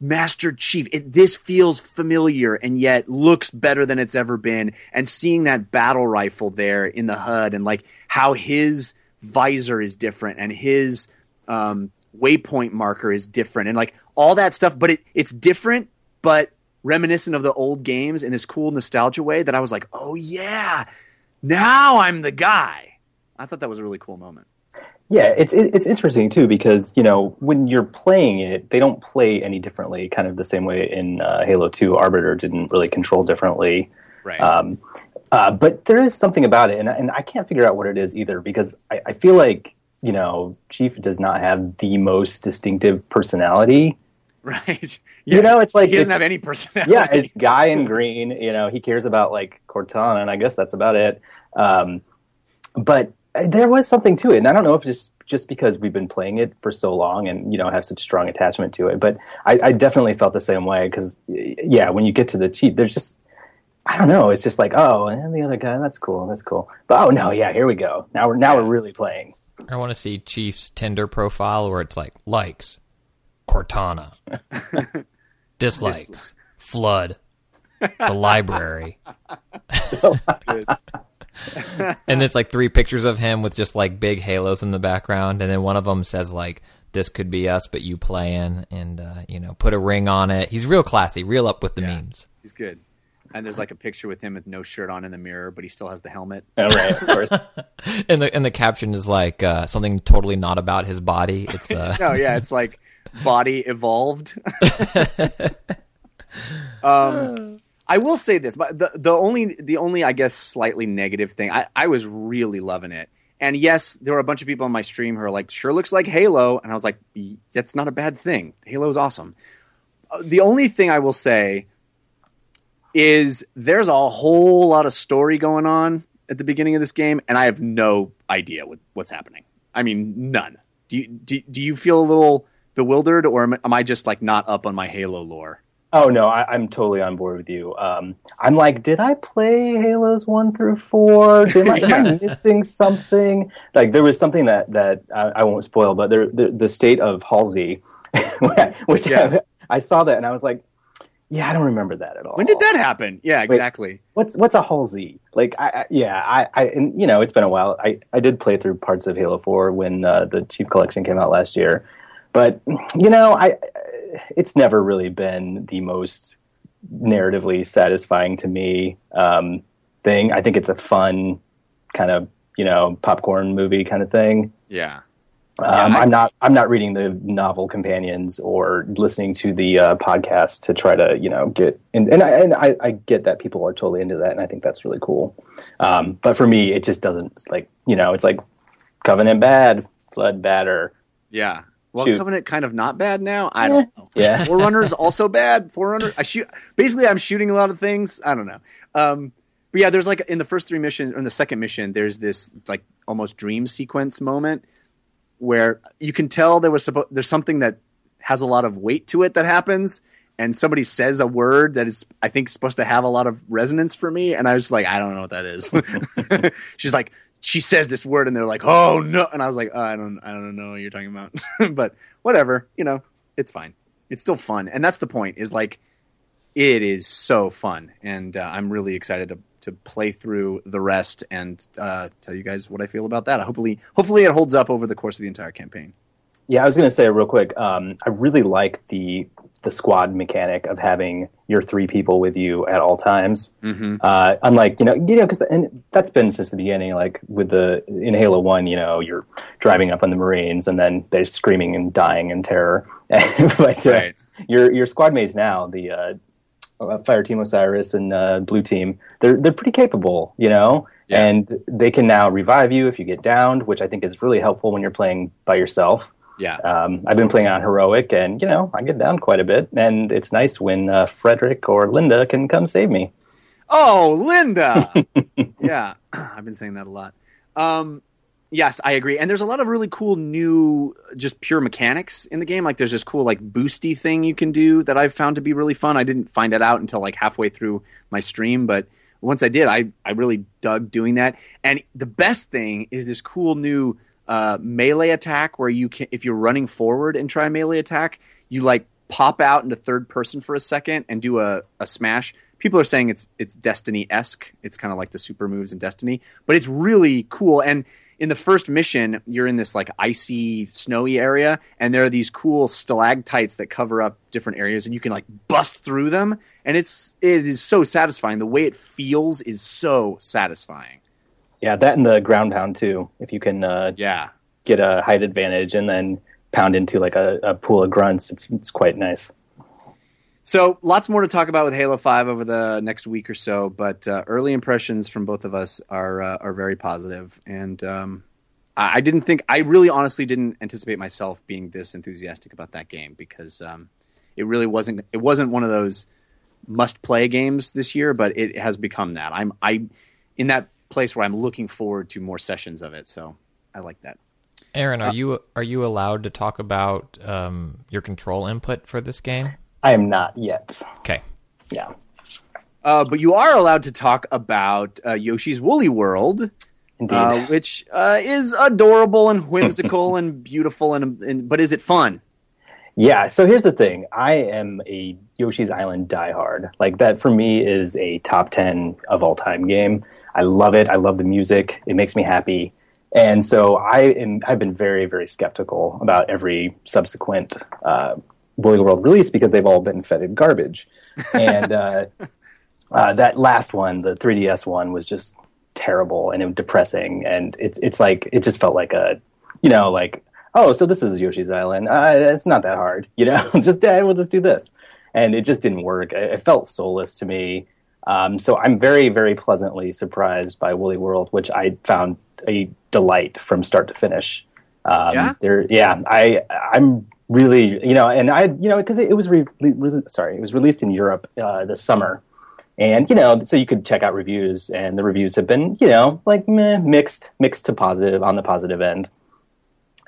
Master Chief. It, this feels familiar and yet looks better than it's ever been. And seeing that battle rifle there in the HUD and like how his visor is different and his um, waypoint marker is different and like all that stuff. But it, it's different, but reminiscent of the old games in this cool nostalgia way that I was like, oh yeah, now I'm the guy. I thought that was a really cool moment. Yeah, it's it, it's interesting too because you know when you're playing it, they don't play any differently. Kind of the same way in uh, Halo Two, Arbiter didn't really control differently. Right. Um, uh, but there is something about it, and, and I can't figure out what it is either because I, I feel like you know Chief does not have the most distinctive personality. right. You know, it's like he doesn't have any personality. yeah, it's guy in green. You know, he cares about like Cortana, and I guess that's about it. Um, but there was something to it, and I don't know if just just because we've been playing it for so long and you know have such strong attachment to it, but I, I definitely felt the same way because yeah, when you get to the cheat, there's just I don't know. It's just like oh, and the other guy, that's cool, that's cool. But oh no, yeah, here we go. Now we're now we're really playing. I want to see Chief's Tinder profile where it's like likes, Cortana, dislikes, flood the library. and it's like three pictures of him with just like big halos in the background, and then one of them says like "This could be us, but you playing," and uh, you know, put a ring on it. He's real classy, real up with the Yeah. memes. He's good. And there's like a picture with him with no shirt on in the mirror, but he still has the helmet. Oh, right, of course. And the and the caption is like uh, something totally not about his body. It's uh, No, yeah, it's like body evolved. um, I will say this, but the the only the only I guess slightly negative thing, I, I was really loving it. And yes, there were a bunch of people on my stream who are like, "Sure looks like Halo," and I was like, "That's not a bad thing. Halo is awesome." Uh, the only thing I will say is there's a whole lot of story going on at the beginning of this game, and I have no idea what, what's happening. I mean, none. Do you do, do you feel a little bewildered, or am, am I just like not up on my Halo lore? Oh no, I, I'm totally on board with you. Um, I'm like, did I play Halos one through four? Did I, Am I missing something? Like there was something that that I, I won't spoil, but there, the the state of Halsey, which Yeah. I, I saw that and I was like, yeah, I don't remember that at all. When did that happen? Yeah, exactly. What's what's a Halsey? Like, I, I yeah, I, I and, you know, it's been a while. I, I did play through parts of Halo Four when uh, the Chief Collection came out last year, but you know, I it's never really been the most narratively satisfying to me um, thing. I think it's a fun kind of you know popcorn movie kind of thing. Yeah. Um, I- I'm not. I'm not reading the novel companions or listening to the uh, podcast to try to, you know, get. And and, I, and I, I get that people are totally into that, and I think that's really cool. Um, but for me, it just doesn't like, you know, it's like Covenant bad, Flood badder. Yeah. Well, Shoot. Covenant kind of not bad now. I don't know. Yeah. Forerunner's also bad. Forerunner. I shoot. Basically, I'm shooting a lot of things. I don't know. Um, but yeah, there's like in the first three missions, or in the second mission, there's this like almost dream sequence moment where you can tell there was suppo- there's something that has a lot of weight to it that happens, and somebody says a word that is I think supposed to have a lot of resonance for me, and I was like, I don't know what that is. She's like, she says this word, and they're like, oh no, and I was like, oh, I don't, I don't know what you're talking about, but whatever, you know, it's fine. It's still fun, and that's the point. Is like, it is so fun, and uh, I'm really excited to to play through the rest and uh, tell you guys what I feel about that. Hopefully, hopefully it holds up over the course of the entire campaign. Yeah, I was going to say real quick. Um, I really like the the squad mechanic of having your three people with you at all times. Mm-hmm. Uh, unlike you know, you know, because and that's been since the beginning. Like with the in Halo One, you know, you're driving up on the Marines, and then they're screaming and dying in terror. but uh, Right. your your squad mates now, the uh, uh, Fire Team Osiris and uh, Blue Team, they're they're pretty capable, you know, Yeah. and they can now revive you if you get downed, which I think is really helpful when you're playing by yourself. Yeah, Um, I've been playing on heroic, and you know I get down quite a bit, and it's nice when uh, Frederick or Linda can come save me. Oh, Linda. yeah, I've been saying that a lot. Um, yes, I agree. And there's a lot of really cool new, just pure mechanics in the game. Like there's this cool like boosty thing you can do that I've found to be really fun. I didn't find it out until like halfway through my stream, but once I did, I I really dug doing that. And the best thing is this cool new uh, melee attack where you can, if you're running forward and try a melee attack, you like pop out into third person for a second and do a, a smash. People are saying it's it's Destiny esque. It's kind of like the super moves in Destiny, but it's really cool. And in the first mission, you're in this like icy, snowy area, and there are these cool stalactites that cover up different areas, and you can like bust through them, and it's it is so satisfying. The way it feels is so satisfying. Yeah, that and the ground pound too. If you can uh, Yeah, get a height advantage and then pound into like a, a pool of grunts, it's it's quite nice. So lots more to talk about with Halo Five over the next week or so, but uh, early impressions from both of us are uh, are very positive, and um, I, I didn't think I really honestly didn't anticipate myself being this enthusiastic about that game because um, it really wasn't it wasn't one of those must play games this year, but it has become that. I'm I in that place where I'm looking forward to more sessions of it, so I like that. Aaron, are you are you allowed to talk about um, your control input for this game? I am not yet. Okay. Yeah. Uh, but you are allowed to talk about uh, Yoshi's Woolly World. Indeed. uh, which uh, is adorable and whimsical and beautiful and, and but is it fun? Yeah, so here's the thing. I am a Yoshi's Island diehard. Like that for me is a top 10 of all time game. I love it. I love the music. It makes me happy. And so I am I've been very very skeptical about every subsequent uh, World release because they've all been fetid garbage. And uh, uh, that last one, the 3DS one was just terrible and depressing and it's it's like it just felt like a you know like oh, so this is Yoshi's Island. Uh, it's not that hard, you know. just uh, we'll just do this, and it just didn't work. It, it felt soulless to me. Um, so I'm very, very pleasantly surprised by Woolly World, which I found a delight from start to finish. Um, Yeah? there, yeah. I, I'm really, you know, and I, you know, because it, it was re- re- sorry, it was released in Europe uh, this summer, and you know, so you could check out reviews, and the reviews have been, you know, like meh, mixed, mixed to positive on the positive end.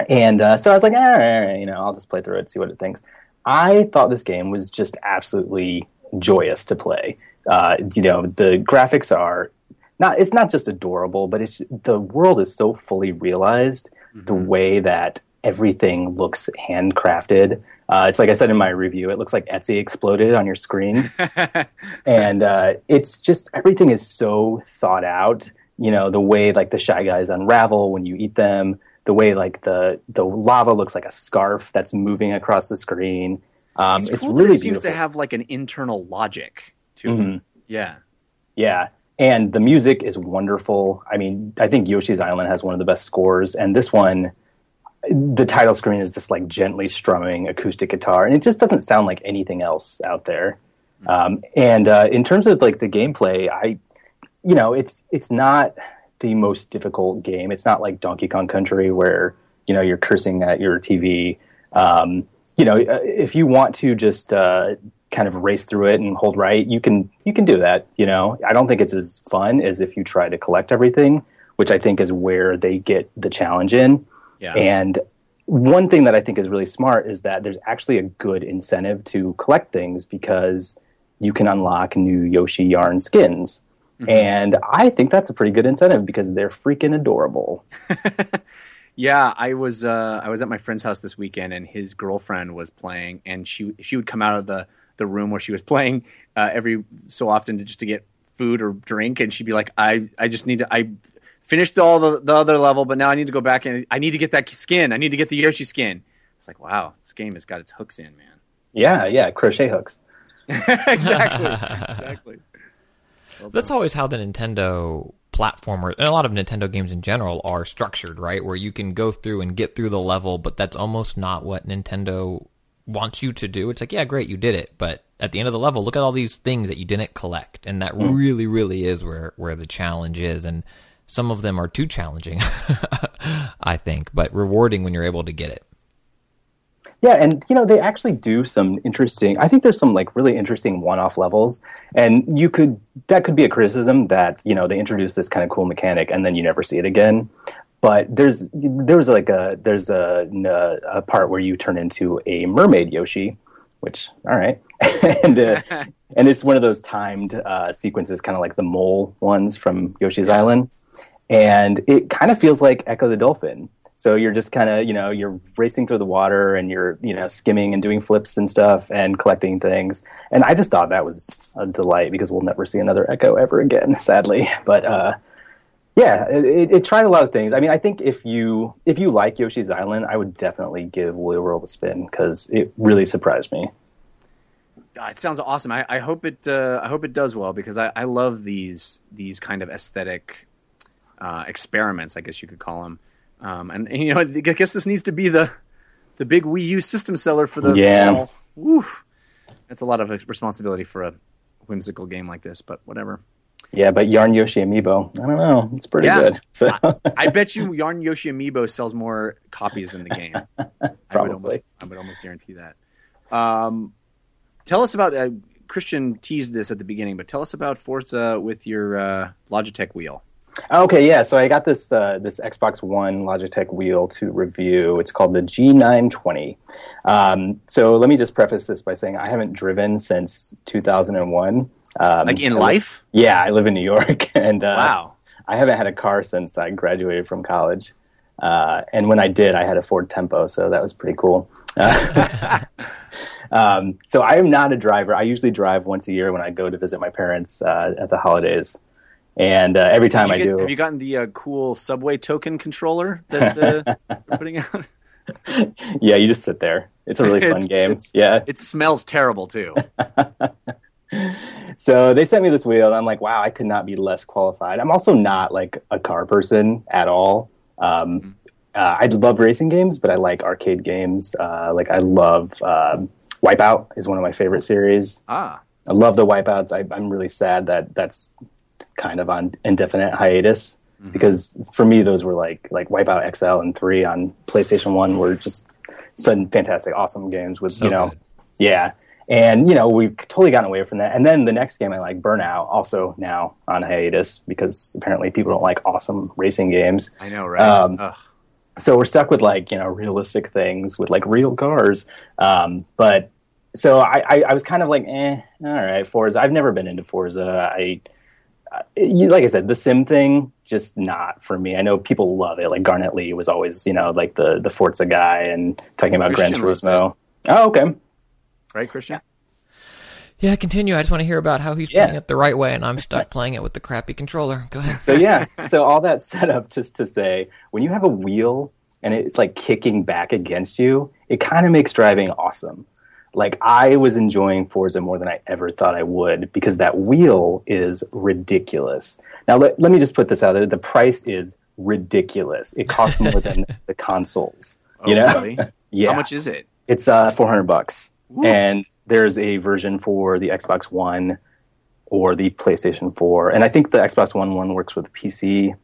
And uh, so I was like, all right, all right, you know, I'll just play through it, see what it thinks. I thought this game was just absolutely joyous to play. Uh, you know, the graphics are not, it's not just adorable, but it's the world is so fully realized the way that everything looks handcrafted. Uh, it's like I said in my review, it looks like Etsy exploded on your screen and uh, it's just everything is so thought out. You know, the way like the shy guys unravel when you eat them, the way like the the lava looks like a scarf that's moving across the screen. Um, It's, it's, cool really it seems to have like an internal logic to it. Mhm. Yeah. Yeah. And the music is wonderful. I mean, I think Yoshi's Island has one of the best scores, and this one, the title screen is just like gently strumming acoustic guitar, and it just doesn't sound like anything else out there. Um, and uh, in terms of like the gameplay, I, you know, it's it's not the most difficult game. It's not like Donkey Kong Country where you know you're cursing at your TV. Um, you know, uh, if you want to just uh, kind of race through it and hold right, you can you can do that. You know, I don't think it's as fun as if you try to collect everything, which I think is where they get the challenge in. Yeah. And one thing that I think is really smart is that there's actually a good incentive to collect things because you can unlock new Yoshi yarn skins. And I think that's a pretty good incentive because they're freaking adorable. Yeah, I was uh, I was at my friend's house this weekend, and his girlfriend was playing, and she she would come out of the the room where she was playing uh, every so often to just to get food or drink, and she'd be like, I I just need to I finished all the the other level, but now I need to go back and I need to get that skin. I need to get the Yoshi skin. It's like wow, this game has got its hooks in, man. Yeah, yeah, crochet hooks. exactly, exactly. That's always how the Nintendo platformer and a lot of Nintendo games in general are structured, right? Where you can go through and get through the level, but that's almost not what Nintendo wants you to do. It's like, yeah, great, you did it, but at the end of the level, look at all these things that you didn't collect, and that hmm. really, really is where where the challenge is. And some of them are too challenging, I think, but rewarding when you're able to get it. Yeah, and you know they actually do some interesting. I think there's some like really interesting one-off levels, and you could that could be a criticism that you know they introduce this kind of cool mechanic and then you never see it again. But there's there was like a there's a, a part where you turn into a mermaid Yoshi, which all right, and uh, and it's one of those timed uh, sequences, kind of like the mole ones from Yoshi's Island, and it kind of feels like Ecco the Dolphin. So you're just kind of, you know, you're racing through the water and you're, you know, skimming and doing flips and stuff and collecting things. And I just thought that was a delight because we'll never see another Ecco ever again, sadly. But uh, yeah, it, it tried a lot of things. I mean, I think if you if you like Yoshi's Island, I would definitely give Woolly World a spin because it really surprised me. Uh, it sounds awesome. I, I hope it. Uh, I hope it does well because I, I love these these kind of aesthetic uh, experiments. I guess you could call them. Um, and, and, you know, I guess this needs to be the the big Wii U system seller for the Yeah. fall. Woof. That's a lot of responsibility for a whimsical game like this, but whatever. Yeah, but Yarn Yoshi Amiibo, I don't know, it's pretty Yeah. good. So I bet you Yarn Yoshi Amiibo sells more copies than the game. I would Probably. almost, I would almost guarantee that. Um, tell us about uh, Christian teased this at the beginning, but tell us about Forza with your uh, Logitech wheel. Okay, yeah. So I got this uh, this Xbox One Logitech wheel to review. It's called the G920. Um, so let me just preface this by saying I haven't driven since 2001. Um, Like in I li- life? yeah, I live in New York, and uh, Wow. I haven't had a car since I graduated from college. Uh, and when I did, I had a Ford Tempo, so that was pretty cool. Um, so I am not a driver. I usually drive once a year when I go to visit my parents uh, at the holidays, and uh, every time I get, do, have you gotten the uh, cool subway token controller that uh, they're putting out? yeah, you just sit there. It's a really fun It's- game. it's- Yeah. It smells terrible too. So they sent me this wheel, and I'm like, wow, I could not be less qualified. I'm also not like a car person at all. Um, uh, I love racing games, but I like arcade games. Uh, like I love um, Wipeout is one of my favorite series. Ah, I love the Wipeouts. I, I'm really sad that that's kind of on indefinite hiatus because for me those were like like Wipeout XL and three on PlayStation One were just sudden fantastic, awesome games with So you know, good. yeah. And you know we've totally gotten away from that. And then the next game I like, Burnout, also now on hiatus because apparently people don't like awesome racing games I know, right? Um, so we're stuck with like you know realistic things with like real cars um, but so I, I, I was kind of like eh all right forza i've never been into forza i like i said the sim thing just not for me i know people love it like garnett lee was always you know like the the forza guy and talking about gran Christian loves turismo oh okay right, Christian? Yeah, continue. I just want to hear about how he's Yeah. playing it the right way, and I'm stuck playing it with the crappy controller. Go ahead. so yeah so all that set up just to say when you have a wheel and it's like kicking back against you it kind of makes driving awesome like i was enjoying forza more than i ever thought i would because that wheel is ridiculous now let, let me just put this out there the price is ridiculous it costs more than the consoles you Oh, know really? yeah How much is it? it's uh, 400 bucks. Ooh. And there's a version for the Xbox One or the PlayStation 4. And I think the Xbox One one works with the PC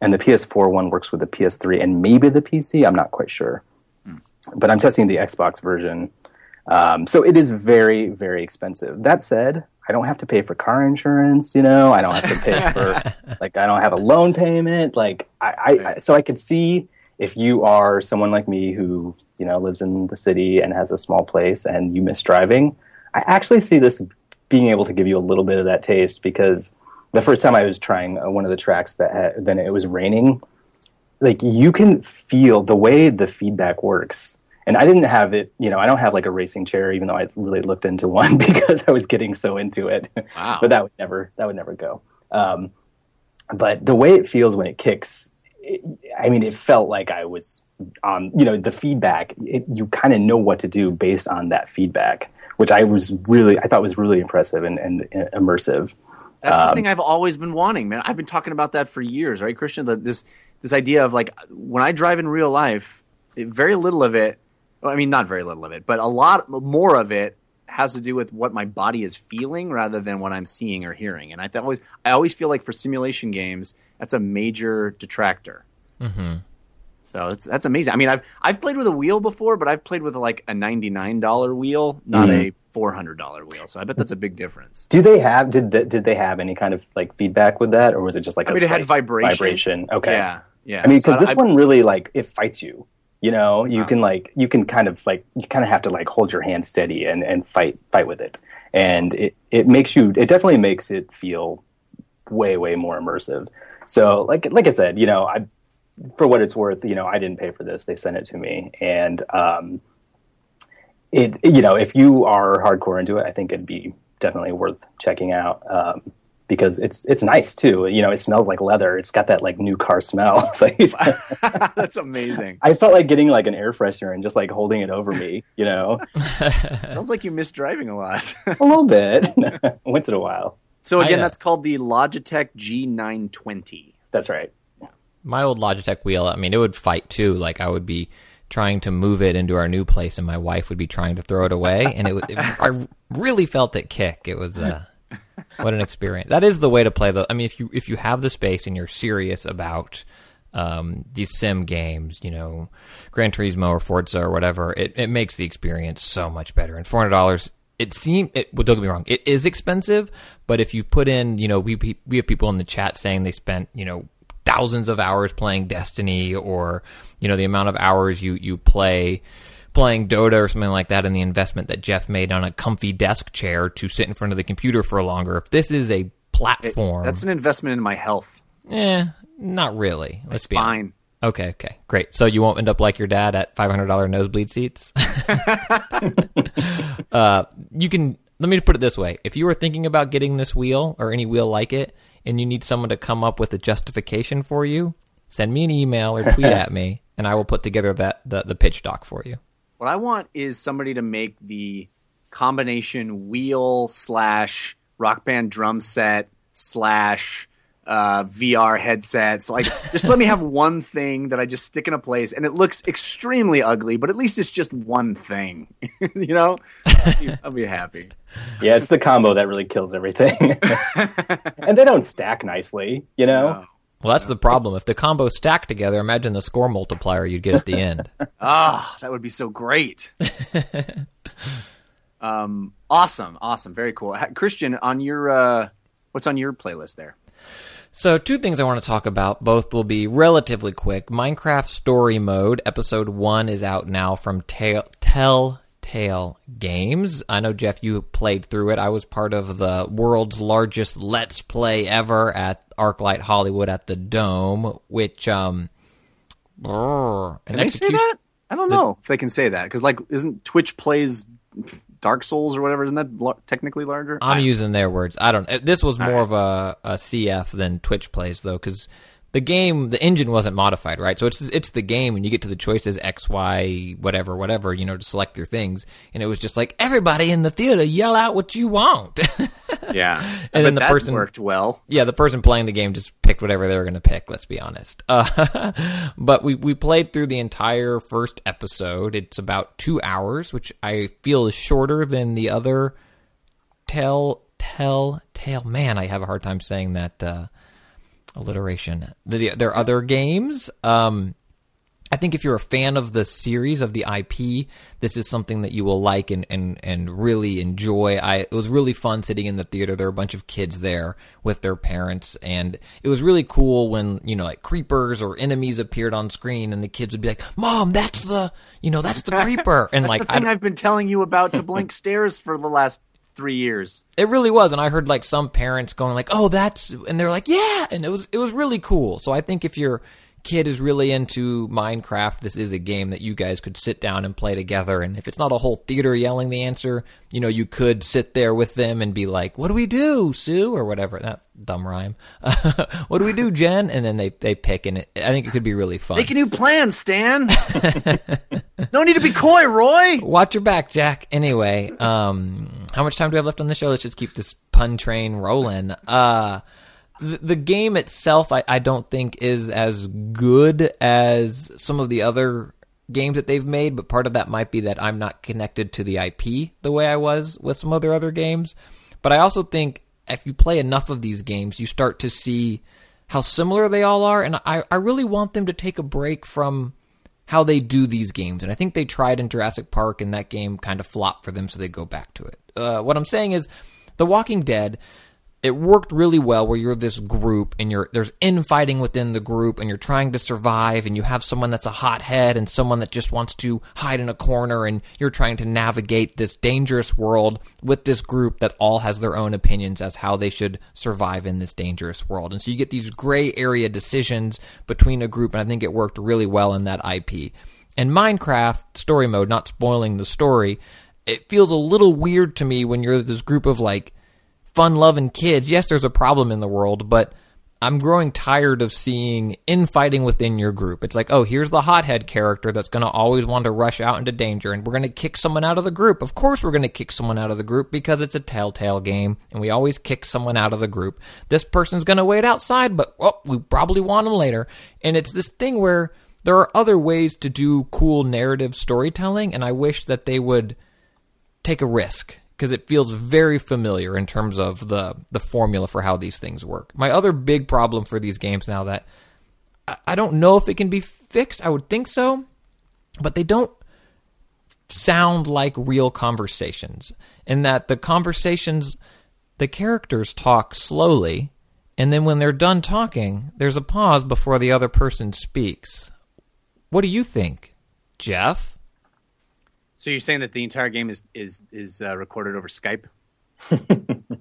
and the PS4 one works with the PS3 and maybe the PC. I'm not quite sure. But I'm testing the Xbox version. Um, so it is very, very expensive. That said, I don't have to pay for car insurance, you know, I don't have to pay for, like, I don't have a loan payment. Like, I, I, I so I could see if you are someone like me who you know lives in the city and has a small place and you miss driving i actually see this being able to give you a little bit of that taste because the first time i was trying uh, one of the tracks that had, then it was raining like you can feel the way the feedback works and i didn't have it you know i don't have like a racing chair even though i really looked into one because i was getting so into it Wow. but that would never that would never go um, but the way it feels when it kicks it, i mean it felt like i was on, you know the feedback it, you kind of know what to do based on that feedback which i was really i thought was really impressive and, and, and immersive That's the Um, thing I've always been wanting, man. I've been talking about that for years, right, Christian? That this this idea of like when I drive in real life, it, very little of it. Well, I mean, not very little of it, but a lot more of it has to do with what my body is feeling rather than what I'm seeing or hearing. And I th- always I always feel like for simulation games, that's a major detractor. hmm So it's that's amazing. I mean, I've I've played with a wheel before, but I've played with like a ninety nine dollar wheel, not Mhm. a four hundred dollar wheel. So I bet that's a big difference. do they have did th- did they have any kind of like feedback with that or was it just like I a mean, it had vibration. vibration okay Yeah, yeah. I mean, So because this I- one really like it fights you. You know, you Wow. can like you can kind of like you kind of have to like hold your hand steady and and fight fight with it, and it it makes you. It definitely makes it feel way way more immersive. So like like I said, you know, I for what it's worth, you know, I didn't pay for this; they sent it to me, and um, it you know, if you are hardcore into it, I think it'd be definitely worth checking out. Um, because it's it's nice too. You know, it smells like leather. It's got that like new car smell. Like That's amazing. I felt like getting like an air freshener and just like holding it over me. You know, Sounds like you miss driving a lot. a little bit once in a while. so again, I, uh, that's called the Logitech G920. That's right. My old Logitech wheel, I mean, it would fight too. Like I would be trying to move it into our new place, and my wife would be trying to throw it away, and it, was, it I really felt it kick. It was uh, what an experience. That is the way to play the. I mean, if you if you have the space and you're serious about um, these sim games, you know, Gran Turismo or Forza or whatever, it, it makes the experience so much better. And four hundred dollars. It seems. It, well, don't get me wrong. It is expensive, but if you put in, you know, we we have people in the chat saying they spent, you know, thousands of hours playing Destiny or you know the amount of hours you you play playing Dota or something like that and the investment that Jeff made on a comfy desk chair to sit in front of the computer for longer. If this is a It- platform, that's an investment in my health. eh, not really. Let's honest. spine. Okay, okay, great. So you won't end up like your dad at five hundred dollar nosebleed seats. uh, you can. Let me put it this way: if you were thinking about getting this wheel or any wheel like it, and you need someone to come up with a justification for you, send me an email or tweet at me, and I will put together that the, the pitch doc for you. What I want is somebody to make the combination wheel slash rock band drum set slash uh, VR headsets. Like, just let me have one thing that I just stick in a place, and it looks extremely ugly, but at least it's just one thing. you know, I'll be, I'll be happy. Yeah, it's the combo that really kills everything. and they don't stack nicely, you know? No. Well, that's the problem. If the combos stack together, imagine the score multiplier you'd get at the end. Ah, that would be so great. um, awesome, awesome, very cool. Christian, on your uh, what's on your playlist there? So, two things I want to talk about. Both will be relatively quick. Minecraft Story Mode, episode one, is out now from Tell- Telltale Games. I know, Jeff, you played through it. I was part of the world's largest Let's Play ever at Arclight Hollywood at the Dome, which, um, brr, an Can they say that? I don't know if they can say that because, like, isn't Twitch plays Dark Souls or whatever? Isn't that lar- technically larger? I'm using their words. I don't. uh, This was more right. of a, a CF than Twitch plays though, because the game, the engine wasn't modified, right? So it's it's the game, and you get to the choices X, Y, whatever, whatever, you know, to select your things, and it was just like everybody in the theater yell out what you want. yeah, And then the that person- worked well. yeah, the person playing the game just picked whatever they were going to pick. Let's be honest. Uh, but we we played through the entire first episode. It's about two hours, which I feel is shorter than the other tell tell tale. Man, I have a hard time saying that uh, alliteration. The, there are other games. Um, I think if you're a fan of the series of the IP, this is something that you will like and, and, and really enjoy. I it was really fun sitting in the theater. There were a bunch of kids there with their parents, and it was really cool when you know like creepers or enemies appeared on screen, and the kids would be like, "Mom, that's the you know that's the creeper," and That's like the thing I've been telling you about to blink stairs for the last three years. It really was, and I heard like some parents going like, "Oh, that's," and they're like, "Yeah," and it was it was really cool. So I think if your kid is really into Minecraft, this is a game that you guys could sit down and play together. And if it's not a whole theater yelling the answer, you know, you could sit there with them and be like, "What do we do, Sue?" or whatever. That dumb rhyme. what do we do, Jen? And then they they pick, and it, I think it could be really fun. Make a new plan, Stan. no need to be coy, Roy. Watch your back, Jack. Anyway, um, how much time do we have left on the show? Let's just keep this pun train rolling. Uh, the, game itself, I, I don't think is as good as some of the other games that they've made, but part of that might be that I'm not connected to the IP the way I was with some other other games. But I also think if you play enough of these games, you start to see how similar they all are, and I, I really want them to take a break from how they do these games. And I think they tried in Jurassic Park, and that game kind of flopped for them, so they go back to it. Uh, what I'm saying is, The Walking Dead, it worked really well where you're this group and you're there's infighting within the group and you're trying to survive and you have someone that's a hothead and someone that just wants to hide in a corner and you're trying to navigate this dangerous world with this group that all has their own opinions as how they should survive in this dangerous world. And so you get these gray area decisions between a group and I think it worked really well in that IP. And Minecraft story mode, not spoiling the story, it feels a little weird to me when you're this group of like fun loving kids. Yes, there's a problem in the world, but I'm growing tired of seeing infighting within your group. It's like, oh, here's the hothead character that's going to always want to rush out into danger, and we're going to kick someone out of the group. Of course, we're going to kick someone out of the group because it's a telltale game, and we always kick someone out of the group. This person's going to wait outside, but oh, we probably want them later. And it's this thing where there are other ways to do cool narrative storytelling, and I wish that they would take a risk because it feels very familiar in terms of the the formula for how these things work. My other big problem for these games now that I, I don't know if it can be fixed. I would think so, but they don't sound like real conversations. In that the conversations, the characters talk slowly, and then when they're done talking, there's a pause before the other person speaks. What do you think, Jeff? So you're saying that the entire game is is is uh, recorded over Skype?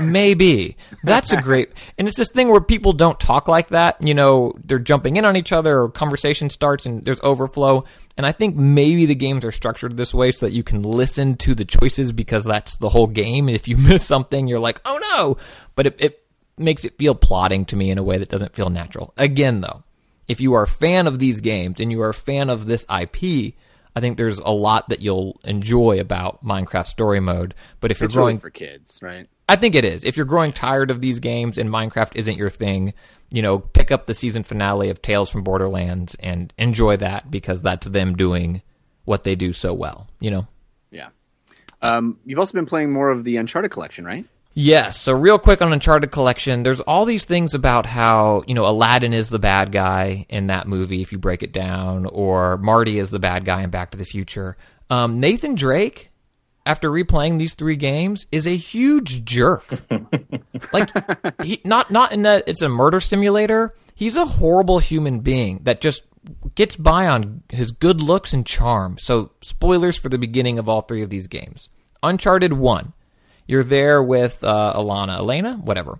Maybe, That's a great, and it's this thing where people don't talk like that. You know, they're jumping in on each other, or conversation starts, and there's overflow. And I think maybe the games are structured this way so that you can listen to the choices because that's the whole game. And if you miss something, you're like, oh no! But it, it makes it feel plotting to me in a way that doesn't feel natural. Again, though, if you are a fan of these games and you are a fan of this IP, I think there's a lot that you'll enjoy about Minecraft Story Mode. But if you're It's really growing for kids, right? I think it is. If you're growing tired of these games and Minecraft isn't your thing, you know, pick up the season finale of Tales from Borderlands and enjoy that because that's them doing what they do so well, you know? Yeah. Um, you've also been playing more of the Uncharted collection, right? Yes. So real quick on Uncharted Collection, there's all these things about how you know Aladdin is the bad guy in that movie if you break it down, or Marty is the bad guy in Back to the Future. Um, Nathan Drake, after replaying these three games, is a huge jerk. like, he, not not in that it's a murder simulator. He's a horrible human being that just gets by on his good looks and charm. So, spoilers for the beginning of all three of these games. Uncharted One. You're there with uh, Alana, Elena, whatever.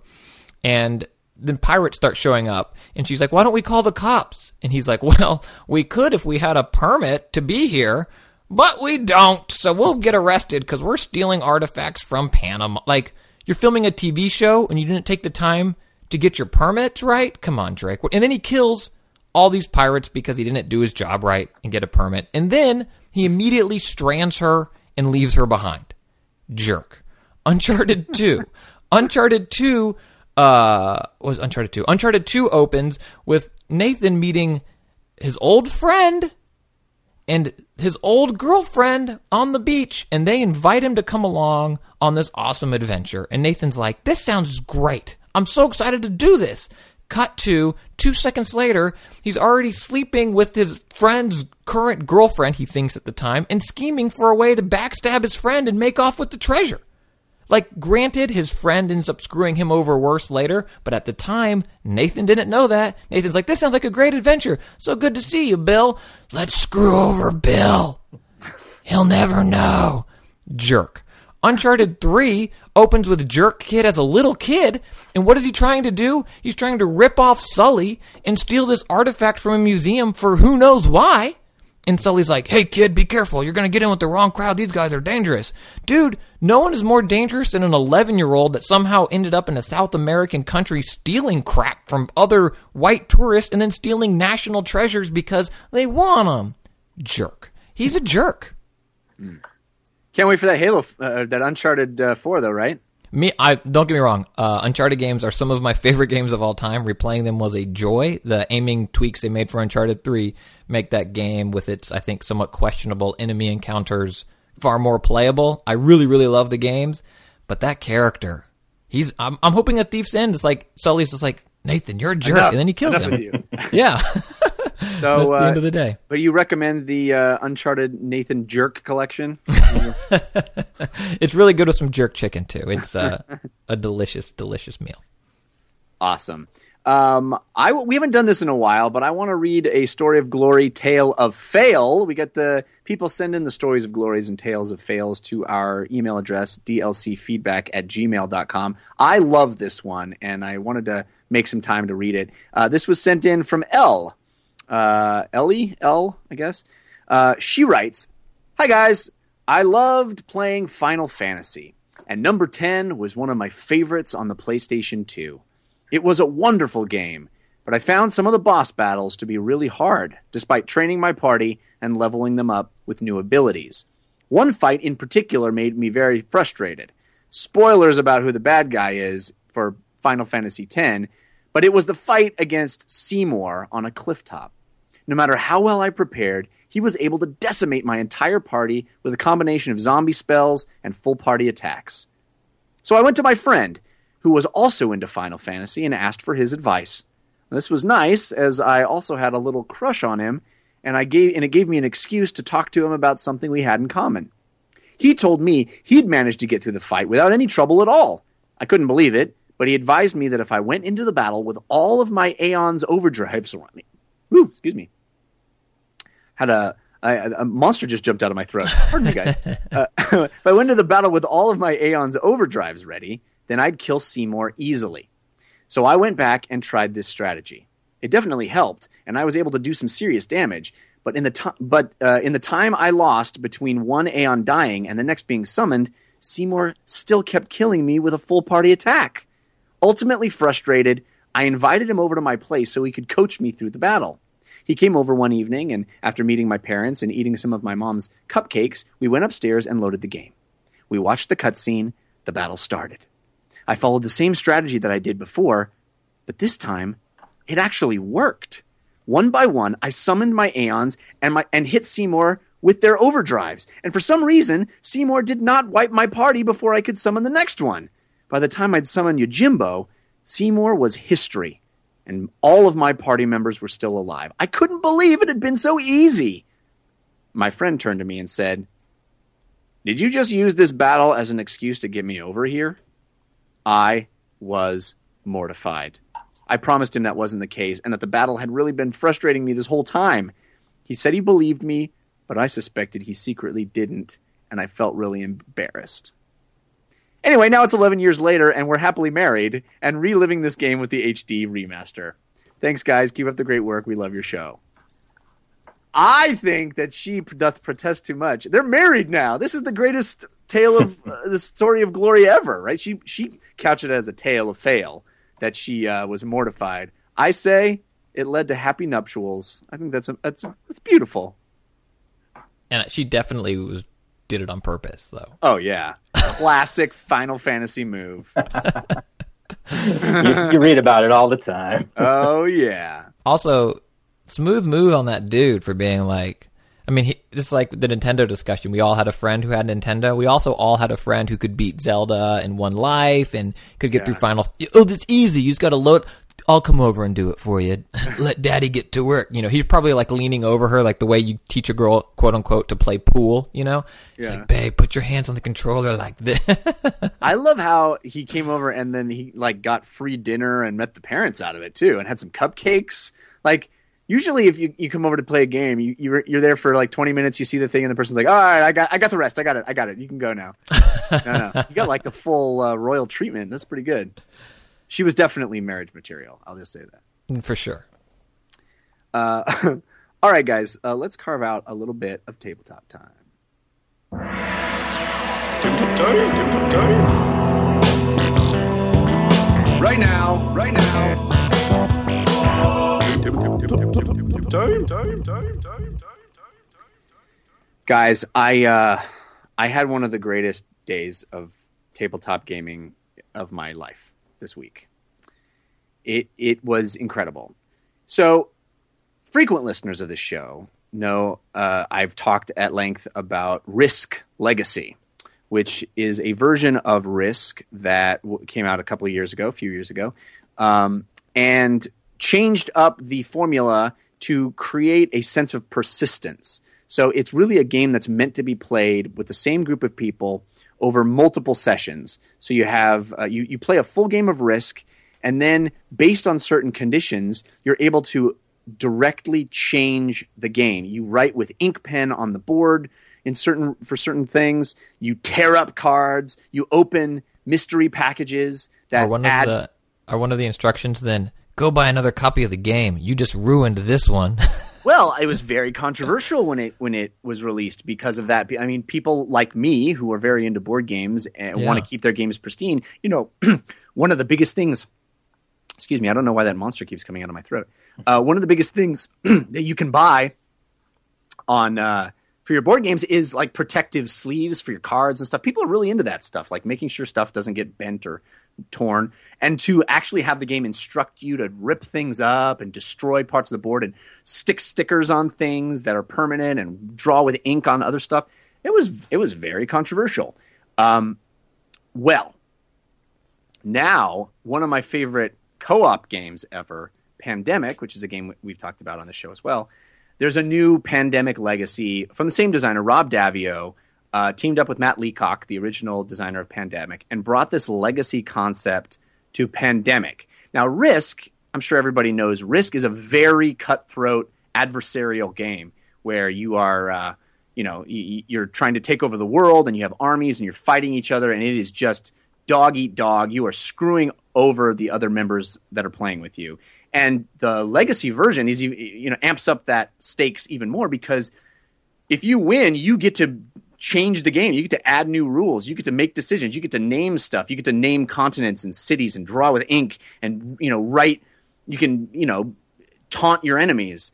And then pirates start showing up, and she's like, Why don't we call the cops? And he's like, Well, we could if we had a permit to be here, but we don't. So we'll get arrested because we're stealing artifacts from Panama. Like, you're filming a TV show and you didn't take the time to get your permits right? Come on, Drake. And then he kills all these pirates because he didn't do his job right and get a permit. And then he immediately strands her and leaves her behind. Jerk. Uncharted 2. Uncharted 2 uh was Uncharted 2. Uncharted 2 opens with Nathan meeting his old friend and his old girlfriend on the beach and they invite him to come along on this awesome adventure and Nathan's like this sounds great I'm so excited to do this cut to 2 seconds later he's already sleeping with his friend's current girlfriend he thinks at the time and scheming for a way to backstab his friend and make off with the treasure like, granted, his friend ends up screwing him over worse later, but at the time, Nathan didn't know that. Nathan's like, this sounds like a great adventure. So good to see you, Bill. Let's screw over Bill. He'll never know. Jerk. Uncharted 3 opens with Jerk Kid as a little kid, and what is he trying to do? He's trying to rip off Sully and steal this artifact from a museum for who knows why. And Sully's like, hey kid, be careful. You're going to get in with the wrong crowd. These guys are dangerous. Dude, no one is more dangerous than an 11 year old that somehow ended up in a South American country stealing crap from other white tourists and then stealing national treasures because they want them. Jerk. He's a jerk. Can't wait for that Halo, uh, that Uncharted uh, 4, though, right? Me, I don't get me wrong. Uh, Uncharted games are some of my favorite games of all time. Replaying them was a joy. The aiming tweaks they made for Uncharted Three make that game, with its I think somewhat questionable enemy encounters, far more playable. I really, really love the games, but that character, he's. I'm, I'm hoping at Thief's End, it's like Sully's just like Nathan, you're a jerk, Enough- and then he kills him. Yeah, So, that's the uh, end of the day. but you recommend the uh, Uncharted Nathan Jerk collection? It's really good with some jerk chicken too. It's uh, a delicious, delicious meal. Awesome. Um, I we haven't done this in a while, but I want to read a story of glory, tale of fail. We get the people send in the stories of glories and tales of fails to our email address dlcfeedback at gmail.com. I love this one, and I wanted to make some time to read it. Uh, this was sent in from L. Uh, Ellie L. I guess. Uh, she writes, "Hi guys, I loved playing Final Fantasy, and number ten was one of my favorites on the PlayStation 2." It was a wonderful game, but I found some of the boss battles to be really hard, despite training my party and leveling them up with new abilities. One fight in particular made me very frustrated. Spoilers about who the bad guy is for Final Fantasy X, but it was the fight against Seymour on a cliff top. No matter how well I prepared, he was able to decimate my entire party with a combination of zombie spells and full party attacks. So I went to my friend, who was also into Final Fantasy, and asked for his advice. This was nice, as I also had a little crush on him, and I gave and it gave me an excuse to talk to him about something we had in common. He told me he'd managed to get through the fight without any trouble at all. I couldn't believe it, but he advised me that if I went into the battle with all of my Aeon's overdrives running, woo, excuse me, had a, a, a monster just jumped out of my throat. Pardon me, guys. Uh, if I went into the battle with all of my Aeon's overdrives ready, then I'd kill Seymour easily. So I went back and tried this strategy. It definitely helped, and I was able to do some serious damage. But in the time, but uh, in the time I lost between one Aeon dying and the next being summoned, Seymour still kept killing me with a full party attack. Ultimately frustrated, I invited him over to my place so he could coach me through the battle. He came over one evening, and after meeting my parents and eating some of my mom's cupcakes, we went upstairs and loaded the game. We watched the cutscene. The battle started. I followed the same strategy that I did before, but this time it actually worked. One by one, I summoned my Aeons and my and hit Seymour with their overdrives. And for some reason, Seymour did not wipe my party before I could summon the next one. By the time I'd summoned Yojimbo, Seymour was history, and all of my party members were still alive. I couldn't believe it had been so easy. My friend turned to me and said, Did you just use this battle as an excuse to get me over here? I was mortified. I promised him that wasn't the case and that the battle had really been frustrating me this whole time. He said he believed me, but I suspected he secretly didn't, and I felt really embarrassed. Anyway, now it's 11 years later, and we're happily married and reliving this game with the HD remaster. Thanks, guys. Keep up the great work. We love your show. I think that she doth protest too much. They're married now. This is the greatest tale of uh, the story of glory ever, right? She she couched it as a tale of fail that she uh, was mortified. I say it led to happy nuptials. I think that's a, that's that's beautiful. And she definitely was did it on purpose, though. Oh yeah, classic Final Fantasy move. you, you read about it all the time. Oh yeah. Also, smooth move on that dude for being like. I mean, he, just like the Nintendo discussion, we all had a friend who had Nintendo. We also all had a friend who could beat Zelda in one life and could get Yeah. through Final. Oh, that's easy. You just got to load. I'll come over and do it for you. Let Daddy get to work. You know, he's probably like leaning over her, like the way you teach a girl, quote unquote, to play pool. You know, he's Yeah. like, "Babe, put your hands on the controller like this." I love how he came over and then he like got free dinner and met the parents out of it too, and had some cupcakes. Like usually, if you, you come over to play a game, you you're, you're there for like 20 minutes. You see the thing, and the person's like, "All right, I got I got the rest. I got it. I got it. You can go now." no, no, you got like the full uh, royal treatment. That's pretty good. She was definitely marriage material. I'll just say that. for sure. Uh, all right, guys, uh, let's carve out a little bit of tabletop time. Right now, right now. Guys, I uh, I had one of the greatest days of tabletop gaming of my life this week. It it was incredible. So, frequent listeners of the show know uh, I've talked at length about Risk Legacy, which is a version of Risk that w- came out a couple of years ago, a few years ago, um, and changed up the formula to create a sense of persistence. So it's really a game that's meant to be played with the same group of people over multiple sessions. So you have uh, you you play a full game of Risk, and then based on certain conditions, you're able to directly change the game. You write with ink pen on the board in certain for certain things. You tear up cards. You open mystery packages that Are one add. of the are one of the instructions then go buy another copy of the game. You just ruined this one. Well, it was very controversial when it when it was released because of that. I mean, people like me who are very into board games and Yeah. want to keep their games pristine. You know, one of the biggest things. Excuse me, I don't know why that monster keeps coming out of my throat. Uh, one of the biggest things that you can buy on uh, for your board games is like protective sleeves for your cards and stuff. People are really into that stuff, like making sure stuff doesn't get bent or torn, and to actually have the game instruct you to rip things up and destroy parts of the board and stick stickers on things that are permanent and draw with ink on other stuff. It was it was very controversial. Um, well, now one of my favorite co-op games ever, Pandemic, which is a game we've talked about on the show as well. There's a new Pandemic Legacy from the same designer, Rob Daviau, uh, teamed up with Matt Leacock, the original designer of Pandemic, and brought this legacy concept to Pandemic. Now, Risk, I'm sure everybody knows, Risk is a very cutthroat adversarial game where you are, uh, you know, you're trying to take over the world and you have armies and you're fighting each other, and it is just dog eat dog. You are screwing over the other members that are playing with you. And the legacy version is you know amps up that stakes even more because if you win, you get to change the game. You get to add new rules. You get to make decisions. You get to name stuff. You get to name continents and cities and draw with ink and you know write. You can you know taunt your enemies.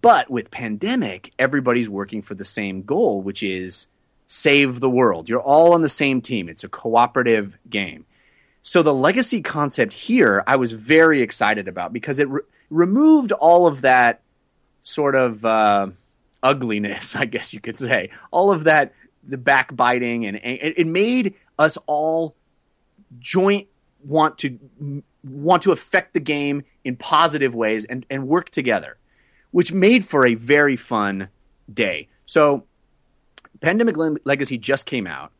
But with pandemic, everybody's working for the same goal, which is save the world. You're all on the same team. It's a cooperative game. So the legacy concept here, I was very excited about because it re- removed all of that sort of uh, ugliness, I guess you could say, all of that the backbiting, and, and it made us all joint want to want to affect the game in positive ways and, and work together, which made for a very fun day. So, Pandemic Legacy just came out.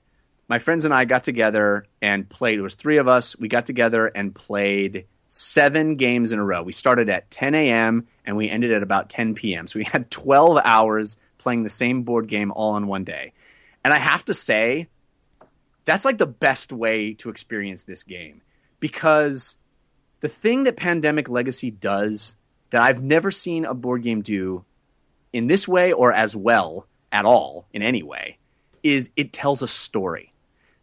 My friends and I got together and played. It was three of us. We got together and played seven games in a row. We started at 10 a.m. and we ended at about 10 p.m. So we had 12 hours playing the same board game all in one day. And I have to say, that's like the best way to experience this game because the thing that Pandemic Legacy does that I've never seen a board game do in this way or as well at all in any way is it tells a story.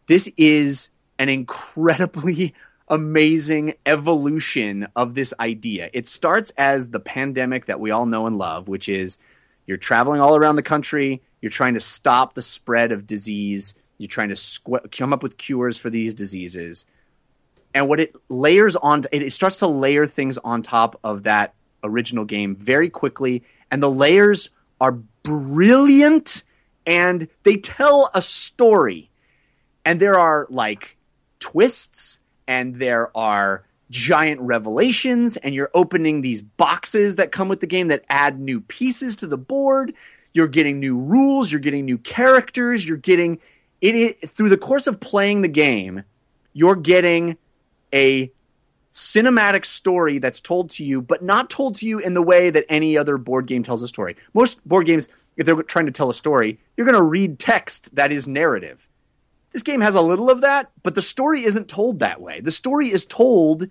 This is an incredibly amazing evolution of this idea. It starts as the pandemic that we all know and love, which is you're traveling all around the country, you're trying to stop the spread of disease, you're trying to squ- come up with cures for these diseases. And what it layers on, it, it starts to layer things on top of that original game very quickly. And the layers are brilliant and they tell a story. And there are like twists and there are giant revelations and you're opening these boxes that come with the game that add new pieces to the board. You're getting new rules you're getting new characters you're getting it, it through the course of playing the game you're getting a cinematic story that's told to you but not told to you in the way that any other board game tells a story. Most board games if they're trying to tell a story you're going to read text that is narrative this game has a little of that, but the story isn't told that way. The story is told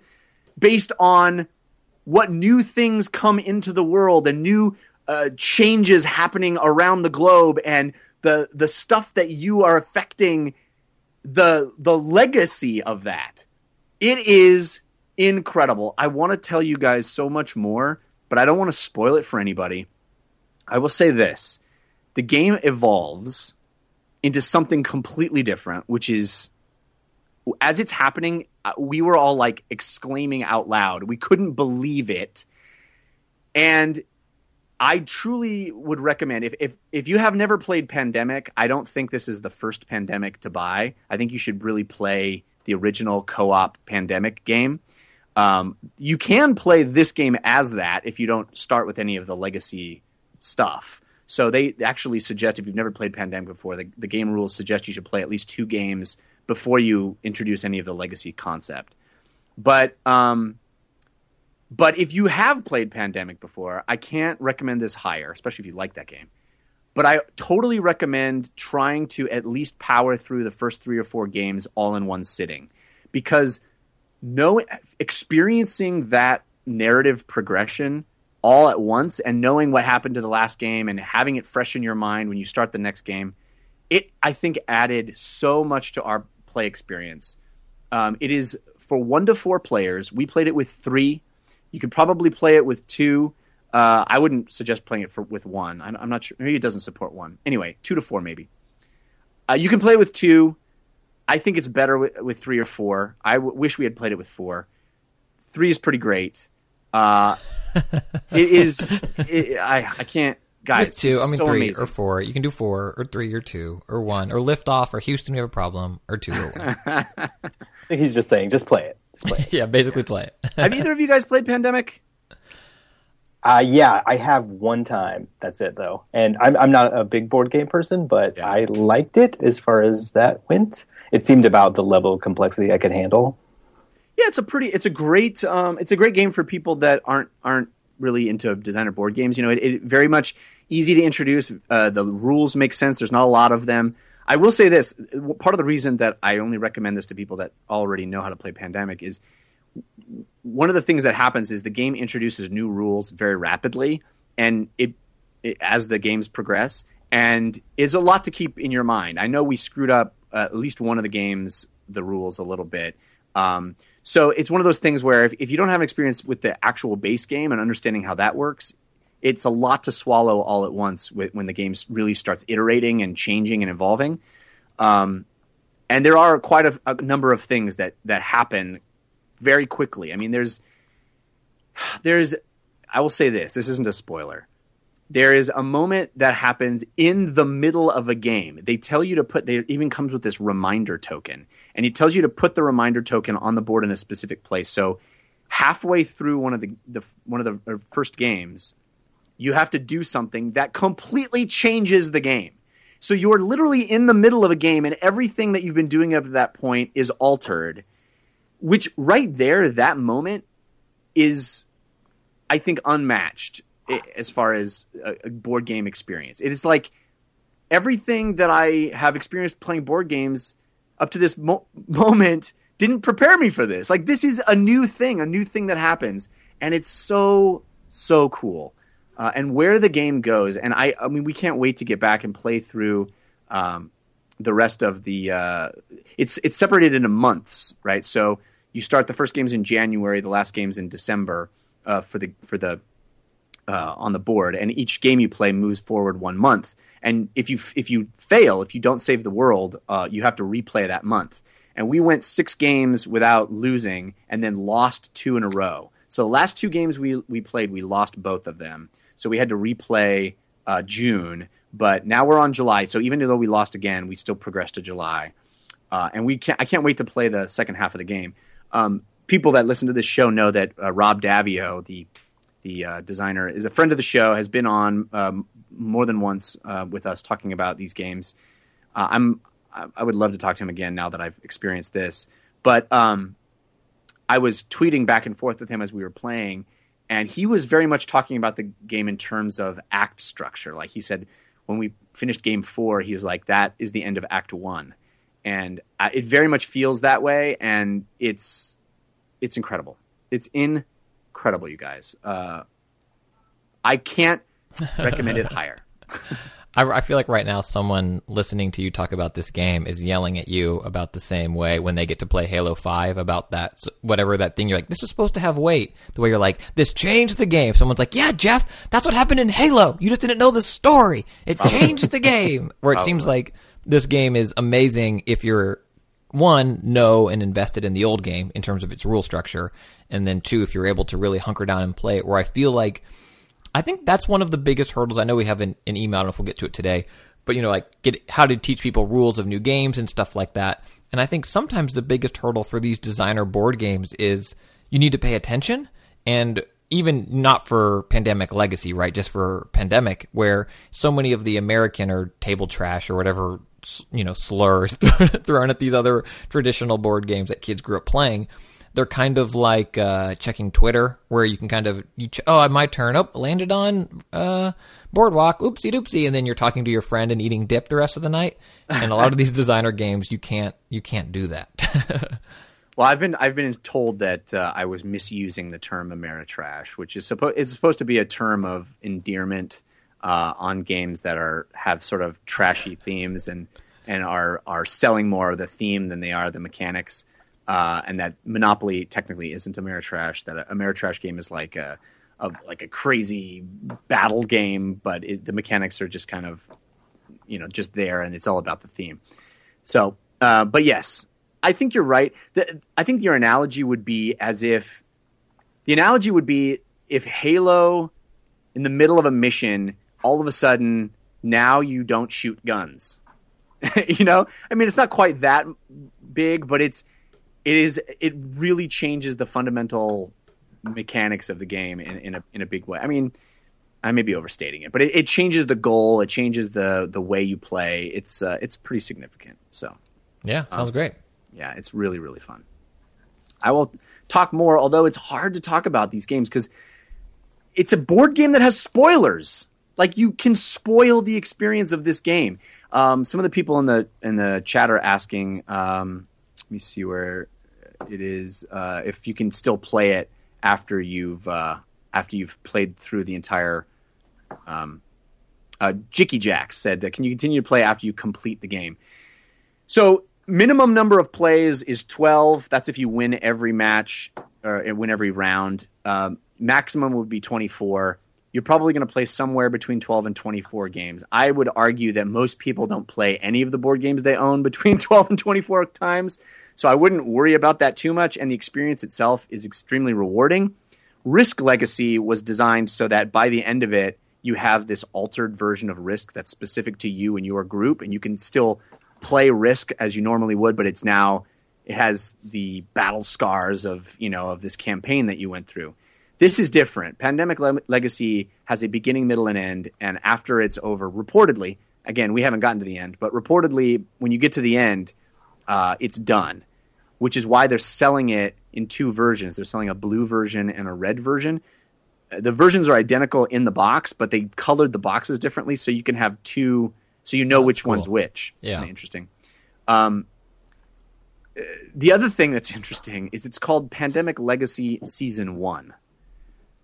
based on what new things come into the world and new uh, changes happening around the globe and the the stuff that you are affecting the the legacy of that. It is incredible. I want to tell you guys so much more, but I don't want to spoil it for anybody. I will say this. The game evolves into something completely different, which is as it's happening, uh, we were all like exclaiming out loud. We couldn't believe it. And I truly would recommend if, if if you have never played Pandemic, I don't think this is the first Pandemic to buy. I think you should really play the original co-op Pandemic game. Um, you can play this game as that if you don't start with any of the legacy stuff. So they actually suggest if you've never played Pandemic before, the, the game rules suggest you should play at least two games before you introduce any of the legacy concept. But um, but if you have played Pandemic before, I can't recommend this higher, especially if you like that game. But I totally recommend trying to at least power through the first three or four games all in one sitting, because no experiencing that narrative progression all at once and knowing what happened to the last game and having it fresh in your mind when you start the next game, it I think added so much to our play experience. Um, it is for one to four players. We played it with three. You could probably play it with two. Uh, I wouldn't suggest playing it for with one. I'm, I'm, not sure. Maybe it doesn't support one. Anyway, two to four maybe. Uh, you can play with two. I think it's better with, with three or four. I w- wish we had played it with four. Three is pretty great. Uh, it is. It, I I can't. Guys, two. it's I mean, so three amazing. or four. You can do four or three or two or one or lift off or Houston, we have a problem or two or one. I think he's just saying, just play it. Just play it. yeah, basically play it. Have either of you guys played Pandemic? Uh, yeah, I have one time. That's it, though. And I'm, I'm not a big board game person, but Yeah. I liked it as far as that went. It seemed about the level of complexity I could handle. Yeah, it's a pretty. It's a great. Um, it's a great game for people that aren't aren't really into designer board games. You know, it, it very much easy to introduce. Uh, the rules make sense. There's not a lot of them. I will say this: part of the reason that I only recommend this to people that already know how to play Pandemic is one of the things that happens is the game introduces new rules very rapidly, and it, it as the games progress, and is a lot to keep in your mind. I know we screwed up uh, at least one of the games, the rules a little bit. Um, so it's one of those things where if, if you don't have experience with the actual base game and understanding how that works, it's a lot to swallow all at once with, when the game really starts iterating and changing and evolving. Um, and there are quite a, a number of things that that happen very quickly. I mean, there's there's I will say this. This isn't a spoiler. There is a moment that happens in the middle of a game. They tell you to put. They even comes with this reminder token, and it tells you to put the reminder token on the board in a specific place. So halfway through one of the, the one of the uh, first games, you have to do something that completely changes the game. So you're literally in the middle of a game, and everything that you've been doing up to that point is altered. Which right there, that moment is, I think, unmatched as far as a, board game experience. It is like everything that I have experienced playing board games up to this mo- moment didn't prepare me for this. Like this is a new thing, a new thing that happens, and it's so so cool. Uh, and where the game goes, and I, I mean, we can't wait to get back and play through um, the rest of the. Uh, it's it's separated into months, right? So you start the first games in January, the last games in December uh, for the for the uh, on the board, and each game you play moves forward one month. And if you if you fail, if you don't save the world, uh, you have to replay that month. And we went six games without losing, and then lost two in a row. So the last two games we we played, we lost both of them. So we had to replay uh, June, but now we're on July. So even though we lost again, we still progressed to July. Uh, and we can't, I can't wait to play the second half of the game. Um, people that listen to this show know that uh, Rob Daviau, the the uh, designer, is a friend of the show, has been on um, more than once uh, with us talking about these games. Uh, I'm I would love to talk to him again now that I've experienced this. But um, I was tweeting back and forth with him as we were playing, and he was very much talking about the game in terms of act structure. Like he said, when we finished game four, he was like, "That is the end of Act One," and uh, it very much feels that way, and it's it's incredible. It's incredible, you guys. Uh, I can't recommend it higher. I, I feel like right now someone listening to you talk about this game is yelling at you about the same way when they get to play Halo 5 about that, whatever that thing you're like, this is supposed to have weight. The way you're like, this changed the game. Someone's like, yeah, Jeff, that's what happened in Halo. You just didn't know the story. It changed the game. Where it seems like this game is amazing if you're one know and invested in the old game in terms of its rule structure, and then two if you're able to really hunker down and play it. Where I feel like I think that's one of the biggest hurdles. I know we have an, an email. Know if we'll get to it today, but you know, like get how to teach people rules of new games and stuff like that. And I think sometimes the biggest hurdle for these designer board games is you need to pay attention and even not for pandemic legacy, right? Just for pandemic, where so many of the American or table trash or whatever you know slurs thrown at these other traditional board games that kids grew up playing they're kind of like uh, checking Twitter, where you can kind of you ch- oh, my turn. Oh, landed on uh, boardwalk. Oopsie doopsie, and then you're talking to your friend and eating dip the rest of the night. And a lot of these designer games, you can't you can't do that. Well, I've been I've been told that uh, I was misusing the term Ameritrash, which is supposed is supposed to be a term of endearment uh, on games that are have sort of trashy themes and and are are selling more of the theme than they are the mechanics. Uh, and that Monopoly technically isn't Ameritrash. That a Ameritrash game is like a, a like a crazy battle game, but it, the mechanics are just kind of you know just there, and it's all about the theme. So, uh, but yes, I think you're right. The, I think your analogy would be as if the analogy would be if Halo, in the middle of a mission, all of a sudden now you don't shoot guns. you know, I mean, it's not quite that big, but it's it is it really changes the fundamental mechanics of the game in, in a in a big way. I mean, I may be overstating it, but it, it changes the goal. It changes the the way you play. It's uh, it's pretty significant. So yeah, sounds great. yeah, it's really really fun. I will talk more, although it's hard to talk about these games because it's a board game that has spoilers. Like you can spoil the experience of this game. Um, some of the people in the in the chat are asking. Um, let me see where it is. Uh, if you can still play it after you've uh, after you've played through the entire. Um, uh, Jicky Jack said, "Can you continue to play after you complete the game?" So minimum number of plays is 12 that's if you win every match or win every round um, maximum would be 24 you're probably going to play somewhere between 12 and 24 games. I would argue that most people don't play any of the board games they own between 12 and 24 times so i wouldn't worry about that too much and the experience itself is extremely rewarding. Risk legacy was designed so that by the end of it you have this altered version of risk that's specific to you and your group and you can still play risk as you normally would but it's now it has the battle scars of you know of this campaign that you went through this is different. Pandemic Le- legacy has a beginning middle and end and after it's over reportedly again we haven't gotten to the end but reportedly when you get to the end uh, it's done which is why they're selling it in two versions. They're selling a blue version and a red version. The versions are identical in the box but they colored the boxes differently so you can have two so you know which cool. one's which Yeah. Kinda interesting? Um, uh, the other thing that's interesting is it's called pandemic legacy season one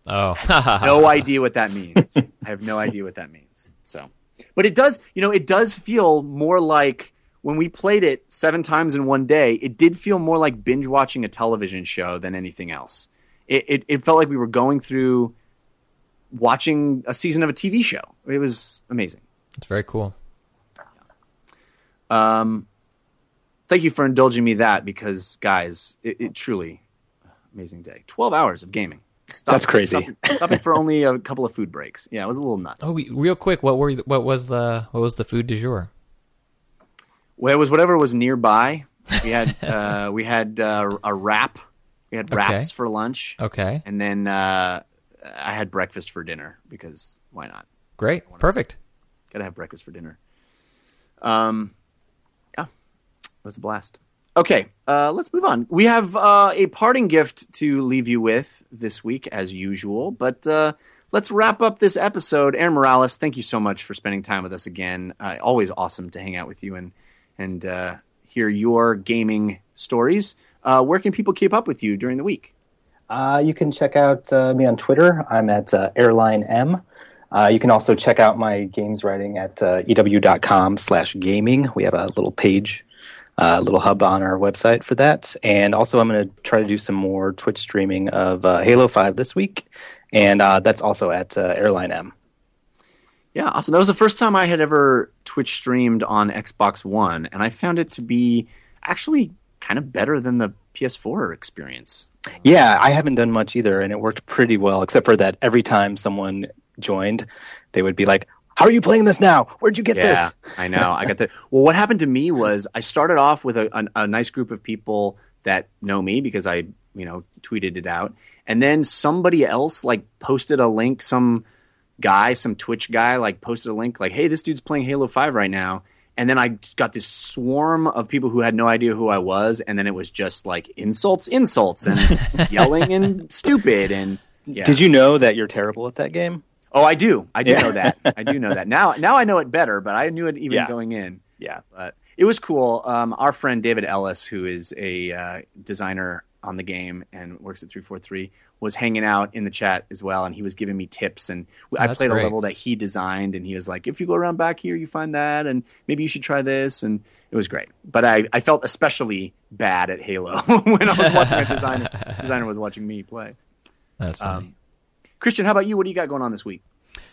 Oh, no idea what that means. I have no idea what that means. So, but it does, you know, it does feel more like when we played it seven times in one day. It did feel more like binge watching a television show than anything else. It, it, it felt like we were going through watching a season of a TV show. It was amazing. it's very cool. Um, thank you for indulging me that because, guys, it, it truly amazing day. Twelve hours of gaming. Stop- That's crazy. Stopping, stopping for only a couple of food breaks. Yeah, it was a little nuts. Oh, we, real quick, what were what was the what was the food du jour? Well, it was whatever was nearby. We had uh, we had uh, a wrap. We had wraps Okay. for lunch, Okay, and then uh, I had breakfast for dinner because why not? great, perfect. Got to have breakfast for dinner. Um, yeah, it was a blast. Okay, uh, let's move on. We have uh, a parting gift to leave you with this week, as usual. But uh, let's wrap up this episode. Aaron Morales, thank you so much for spending time with us again. Uh, always awesome to hang out with you and and uh, hear your gaming stories. Uh, where can people keep up with you during the week? You can check out me on Twitter. I'm at Airline M. Uh, you can also check out my games writing at uh, ew.com slash gaming. We have a little page, a little hub on our website for that. And also, I'm going to try to do some more Twitch streaming of uh, Halo 5 this week. And uh, that's also at uh, Airline M. Yeah, awesome. That was the first time I had ever Twitch streamed on Xbox One, and I found it to be actually kind of better than the PS4 experience. Yeah, I haven't done much either, and it worked pretty well, except for that every time someone joined, they would be like, How are you playing this now? Where'd you get Yeah, this? I know. I got the. Well, what happened to me was I started off with a, a, a nice group of people that know me because I, you know, tweeted it out, and then somebody else like posted a link. Some guy, some Twitch guy, like posted a link like, "Hey, this dude's playing Halo Five right now." And then I got this swarm of people who had no idea who I was, and then it was just like insults, insults, and yelling and stupid. And yeah. Did you know that you're terrible at that game? Oh, I do. I do Yeah. know that. I do know that. Now, now I know it better, but I knew it even Yeah. going in. Yeah. But it was cool. Um, our friend David Ellis, who is a uh, designer on the game and works at 343, was hanging out in the chat as well, and he was giving me tips. And I That's played great. a level that he designed, and he was like, "If you go around back here, you find that, and maybe you should try this." And it was great. But I, I felt especially bad at Halo when I was watching a designer designer was watching me play. That's funny. Um, Christian, how about you? What do you got going on this week?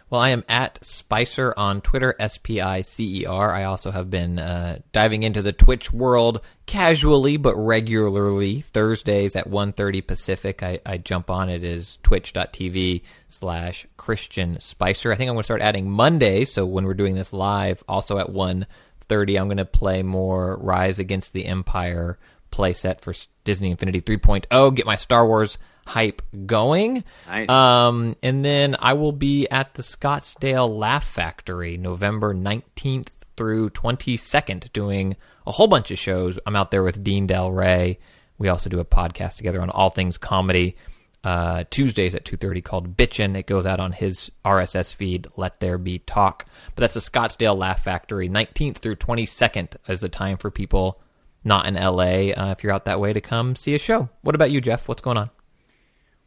Well, I am at Spicer on Twitter, S P I C E R. I also have been uh, diving into the Twitch world casually but regularly. Thursdays at 1.30 Pacific, I, I jump on. It is twitch.tv slash Christian Spicer. I think I'm going to start adding Monday, so when we're doing this live, also at 1.30, I'm going to play more Rise Against the Empire playset for Disney Infinity 3.0, get my Star Wars hype going. Nice. Um, and then I will be at the Scottsdale Laugh Factory November 19th through 22nd doing a whole bunch of shows. I'm out there with Dean Delray. We also do a podcast together on all things comedy. uh, Tuesdays at 2.30 called Bitchin'. It goes out on his RSS feed, Let There Be Talk. But that's the Scottsdale Laugh Factory. 19th through 22nd is the time for people not in LA, uh, if you're out that way, to come see a show. What about you, Jeff? What's going on?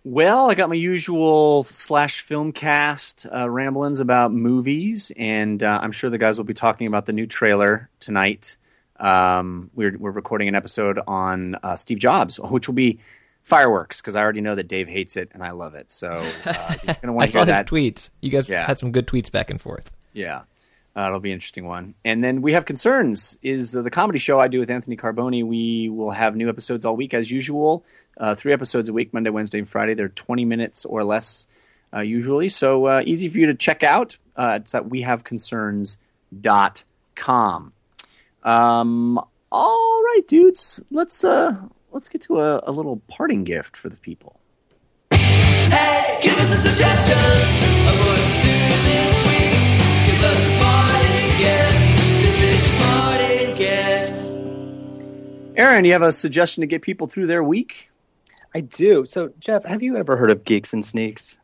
Well, I got my usual slash film cast uh, ramblings about movies, and uh, I'm sure the guys will be talking about the new trailer tonight. Um, we're we're recording an episode on uh, Steve Jobs, which will be fireworks because I already know that Dave hates it and I love it. So uh, you're gonna I want to saw hear his that. tweets. You guys Yeah. had some good tweets back and forth. Yeah. Uh, it'll be an interesting one. And then we have Concerns, is uh, the comedy show I do with Anthony Carboni. We will have new episodes all week as usual. Uh, three episodes a week, Monday, Wednesday, and Friday. They're 20 minutes or less uh, usually. So uh, easy for you to check out. Uh, it's at wehaveconcerns.com. Um, all right, dudes. Let's uh, let's get to a, a little parting gift for the people. Hey, give us a suggestion of what to do this week. Give us a parting gift. This is your parting gift. Aaron, you have a suggestion to get people through their week? I do. So, Jeff, have you ever heard of Geeks and Sneaks?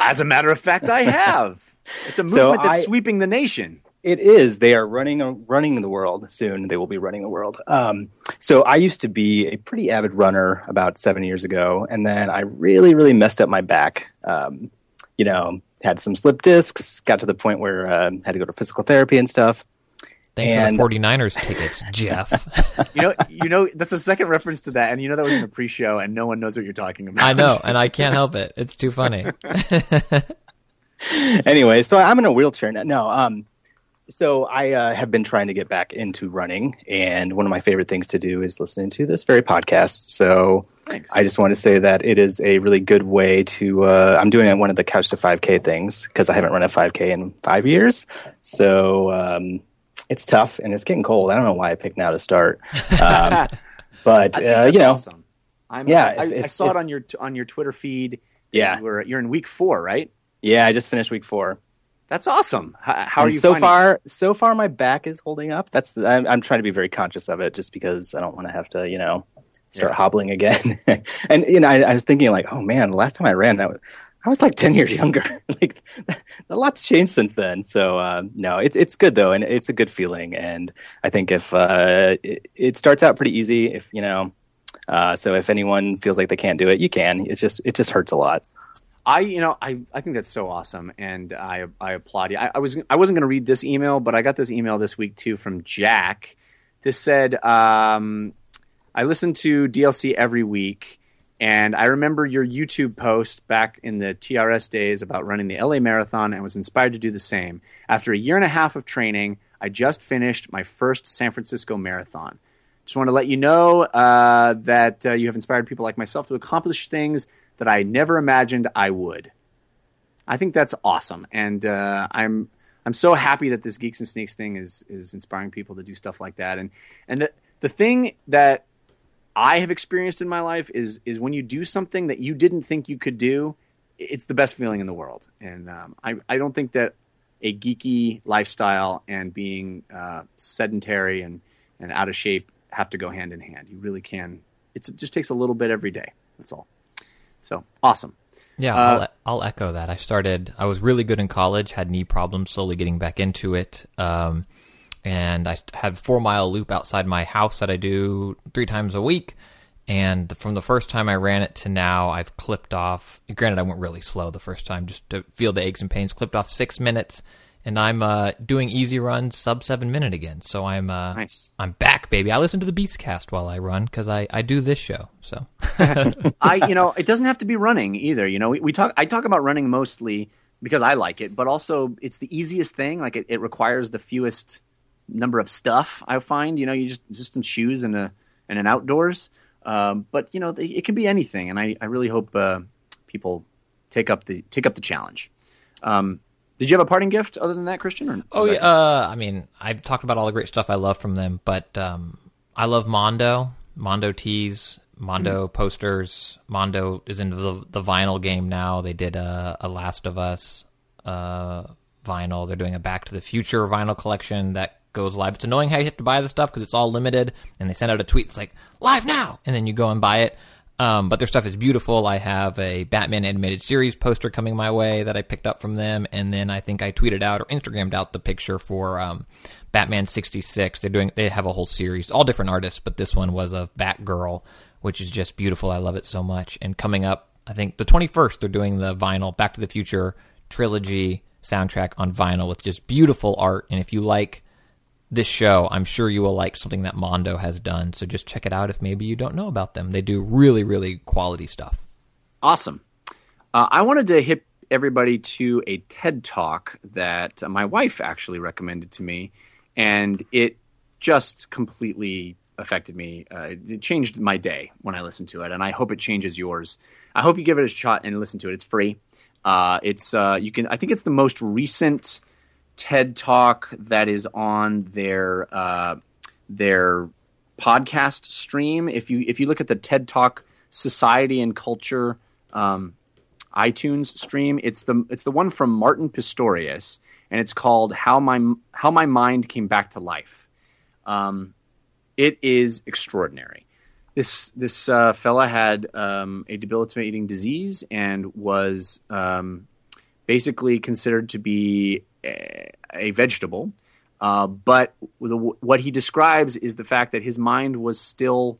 As a matter of fact, I have. It's a So movement that's I- sweeping the nation. It is. They are running running the world soon. They will be running the world. Um, so I used to be a pretty avid runner about seven years ago, and then I really, really messed up my back. Um, you know, had some slip discs. Got to the point where uh, had to go to physical therapy and stuff. Thanks And- for the 49ers tickets, Jeff. You know, you know that's the second reference to that, and you know that was in the pre-show, and no one knows what you're talking about. I know, and I can't help it. It's too funny. anyway, so I'm in a wheelchair now. No, um, so I uh, have been trying to get back into running, and one of my favorite things to do is listening to this very podcast. So Thanks. I just want to say that it is a really good way to. Uh, I'm doing one of the couch to 5K things because I haven't run a 5K in five years. So um, it's tough and it's getting cold. I don't know why I picked now to start, um, but I uh, you know, awesome. I'm, Yeah, I, if- I if- saw it on your on your Twitter feed. Yeah. you are you're in week four, right? yeah, I just finished week four. That's awesome. How, how are you so it? far so far my back is holding up that's the, I'm, I'm trying to be very conscious of it just because i don't want to have to you know start Yeah. hobbling again and you know I, I was thinking like oh man the last time i ran that was i was like 10 years younger. Like a lot's changed since then. So um, no it's it's good though and it's a good feeling. And i think if uh, it, it starts out pretty easy if you know uh, so if anyone feels like they can't do it you can. It's just it just hurts a lot. I, you know, I, I think that's so awesome, and I, I applaud you. I, I was, I wasn't going to read this email, but I got this email this week too from Jack. This said, um, I listen to DLC every week, and I remember your YouTube post back in the TRS days about running the LA Marathon, and was inspired to do the same. After a year and a half of training, I just finished my first San Francisco Marathon. Just want to let you know uh, that uh, you have inspired people like myself to accomplish things that I never imagined I would. I think that's awesome, and uh, I'm I'm so happy that this Geeks and Sneaks thing is is inspiring people to do stuff like that. And and the the thing that I have experienced in my life is is when you do something that you didn't think you could do, it's the best feeling in the world. And um, I I don't think that a geeky lifestyle and being uh, sedentary and and out of shape have to go hand in hand. You really can. It's, it just takes a little bit every day. That's all. So awesome. Yeah, Uh, I'll, I'll echo that. I started. I was really good in college. Had knee problems. Slowly getting back into it. Um, and I had four mile loop outside my house that I do three times a week. And from the first time I ran it to now, I've clipped off. Granted, I went really slow the first time just to feel the aches and pains. Clipped off six minutes, and I'm uh, doing easy runs sub seven minute again. So I'm uh, Nice. I'm back, baby. I listen to the Beastcast while I run because I, I do this show. So I, you know, it doesn't have to be running either. You know, we, we talk. I talk about running mostly because I like it, but also it's the easiest thing. Like it, it requires the fewest number of stuff. I find. You know, you just just some shoes and a and an outdoors. Um, but you know, they, it can be anything, and I, I really hope uh, people take up the take up the challenge. Um, did you have a parting gift other than that, Christian? Or Oh yeah, uh, I mean, I've talked about all the great stuff I love from them, but um, I love Mondo, Mondo tees, Mondo posters. Mondo is into the the vinyl game now. They did a, a Last of Us uh, vinyl. They're doing a Back to the Future vinyl collection that goes live. It's annoying how you have to buy the stuff because it's all limited, and they send out a tweet that's like live now, and then you go and buy it. Um, but their stuff is beautiful. I have a Batman animated series poster coming my way that I picked up from them, and then I think I tweeted out or Instagrammed out the picture for um, Batman sixty six. They're doing they have a whole series, all different artists, but this one was of Batgirl, which is just beautiful. I love it so much. And coming up, I think the twenty first, they're doing the vinyl Back to the Future trilogy soundtrack on vinyl with just beautiful art. And if you like this show, I'm sure you will like something that Mondo has done. So just check it out if maybe you don't know about them. They do really, really quality stuff. Awesome. Uh, I wanted to hit everybody to a TED talk that my wife actually recommended to me, and it just completely affected me. Uh, it changed my day when I listened to it, and I hope it changes yours. I hope you give it a shot and listen to it. It's free. Uh, it's uh, you can. I think it's the most recent TED talk that is on their uh, their podcast stream. If you if you look at the TED Talk Society and Culture um, iTunes stream, it's the it's the one from Martin Pistorius, and it's called "How My How My Mind Came Back to Life." Um, it is extraordinary. This this uh, fella had um, a debilitating disease and was um, basically considered to be a, vegetable. Uh, but the, what he describes is the fact that his mind was still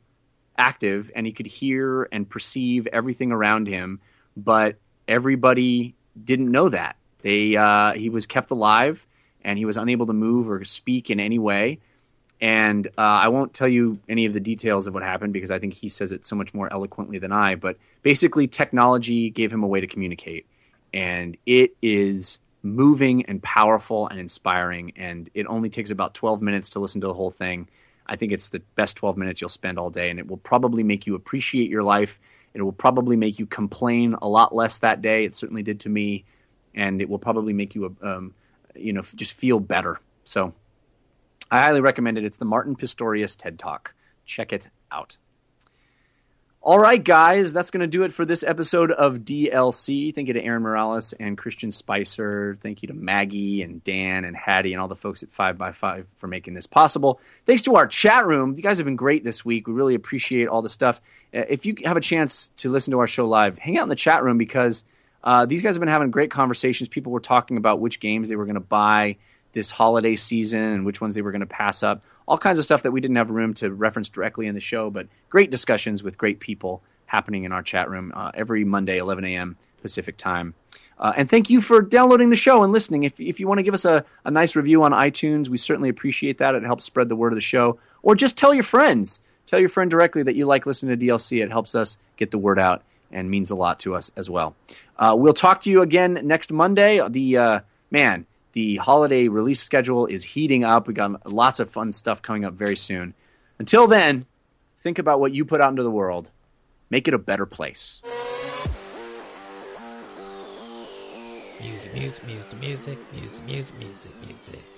active and he could hear and perceive everything around him, but everybody didn't know that. They uh, he was kept alive and he was unable to move or speak in any way. And uh, I won't tell you any of the details of what happened because I think he says it so much more eloquently than I. But basically, technology gave him a way to communicate, and it is moving and powerful and inspiring. And it only takes about 12 minutes to listen to the whole thing. I think it's the best 12 minutes you'll spend all day, and it will probably make you appreciate your life. It will probably make you complain a lot less that day. It certainly did to me, and it will probably make you, um, you know, just feel better. So, I highly recommend it. It's the Martin Pistorius TED Talk. Check it out. All right, guys, that's going to do it for this episode of DLC. Thank you to Aaron Morales and Christian Spicer. Thank you to Maggie and Dan and Haddie and all the folks at 5by5 for making this possible. Thanks to our chat room. You guys have been great this week. We really appreciate all the stuff. Uh, If you have a chance to listen to our show live, hang out in the chat room because uh, these guys have been having great conversations. People were talking about which games they were going to buy this holiday season and which ones they were going to pass up. All kinds of stuff that we didn't have room to reference directly in the show, but great discussions with great people happening in our chat room uh, every Monday, 11 a.m. Pacific time. Uh, and thank you for downloading the show and listening. If, if you want to give us a, a nice review on iTunes, we certainly appreciate that. It helps spread the word of the show. Or just tell your friends. Tell your friend directly that you like listening to DLC. It helps us get the word out and means a lot to us as well. Uh, we'll talk to you again next Monday. The uh, man, the holiday release schedule is heating up. We got lots of fun stuff coming up very soon. Until then, think about what you put out into the world. Make it a better place. Music, music, music, music, music, music, music, music.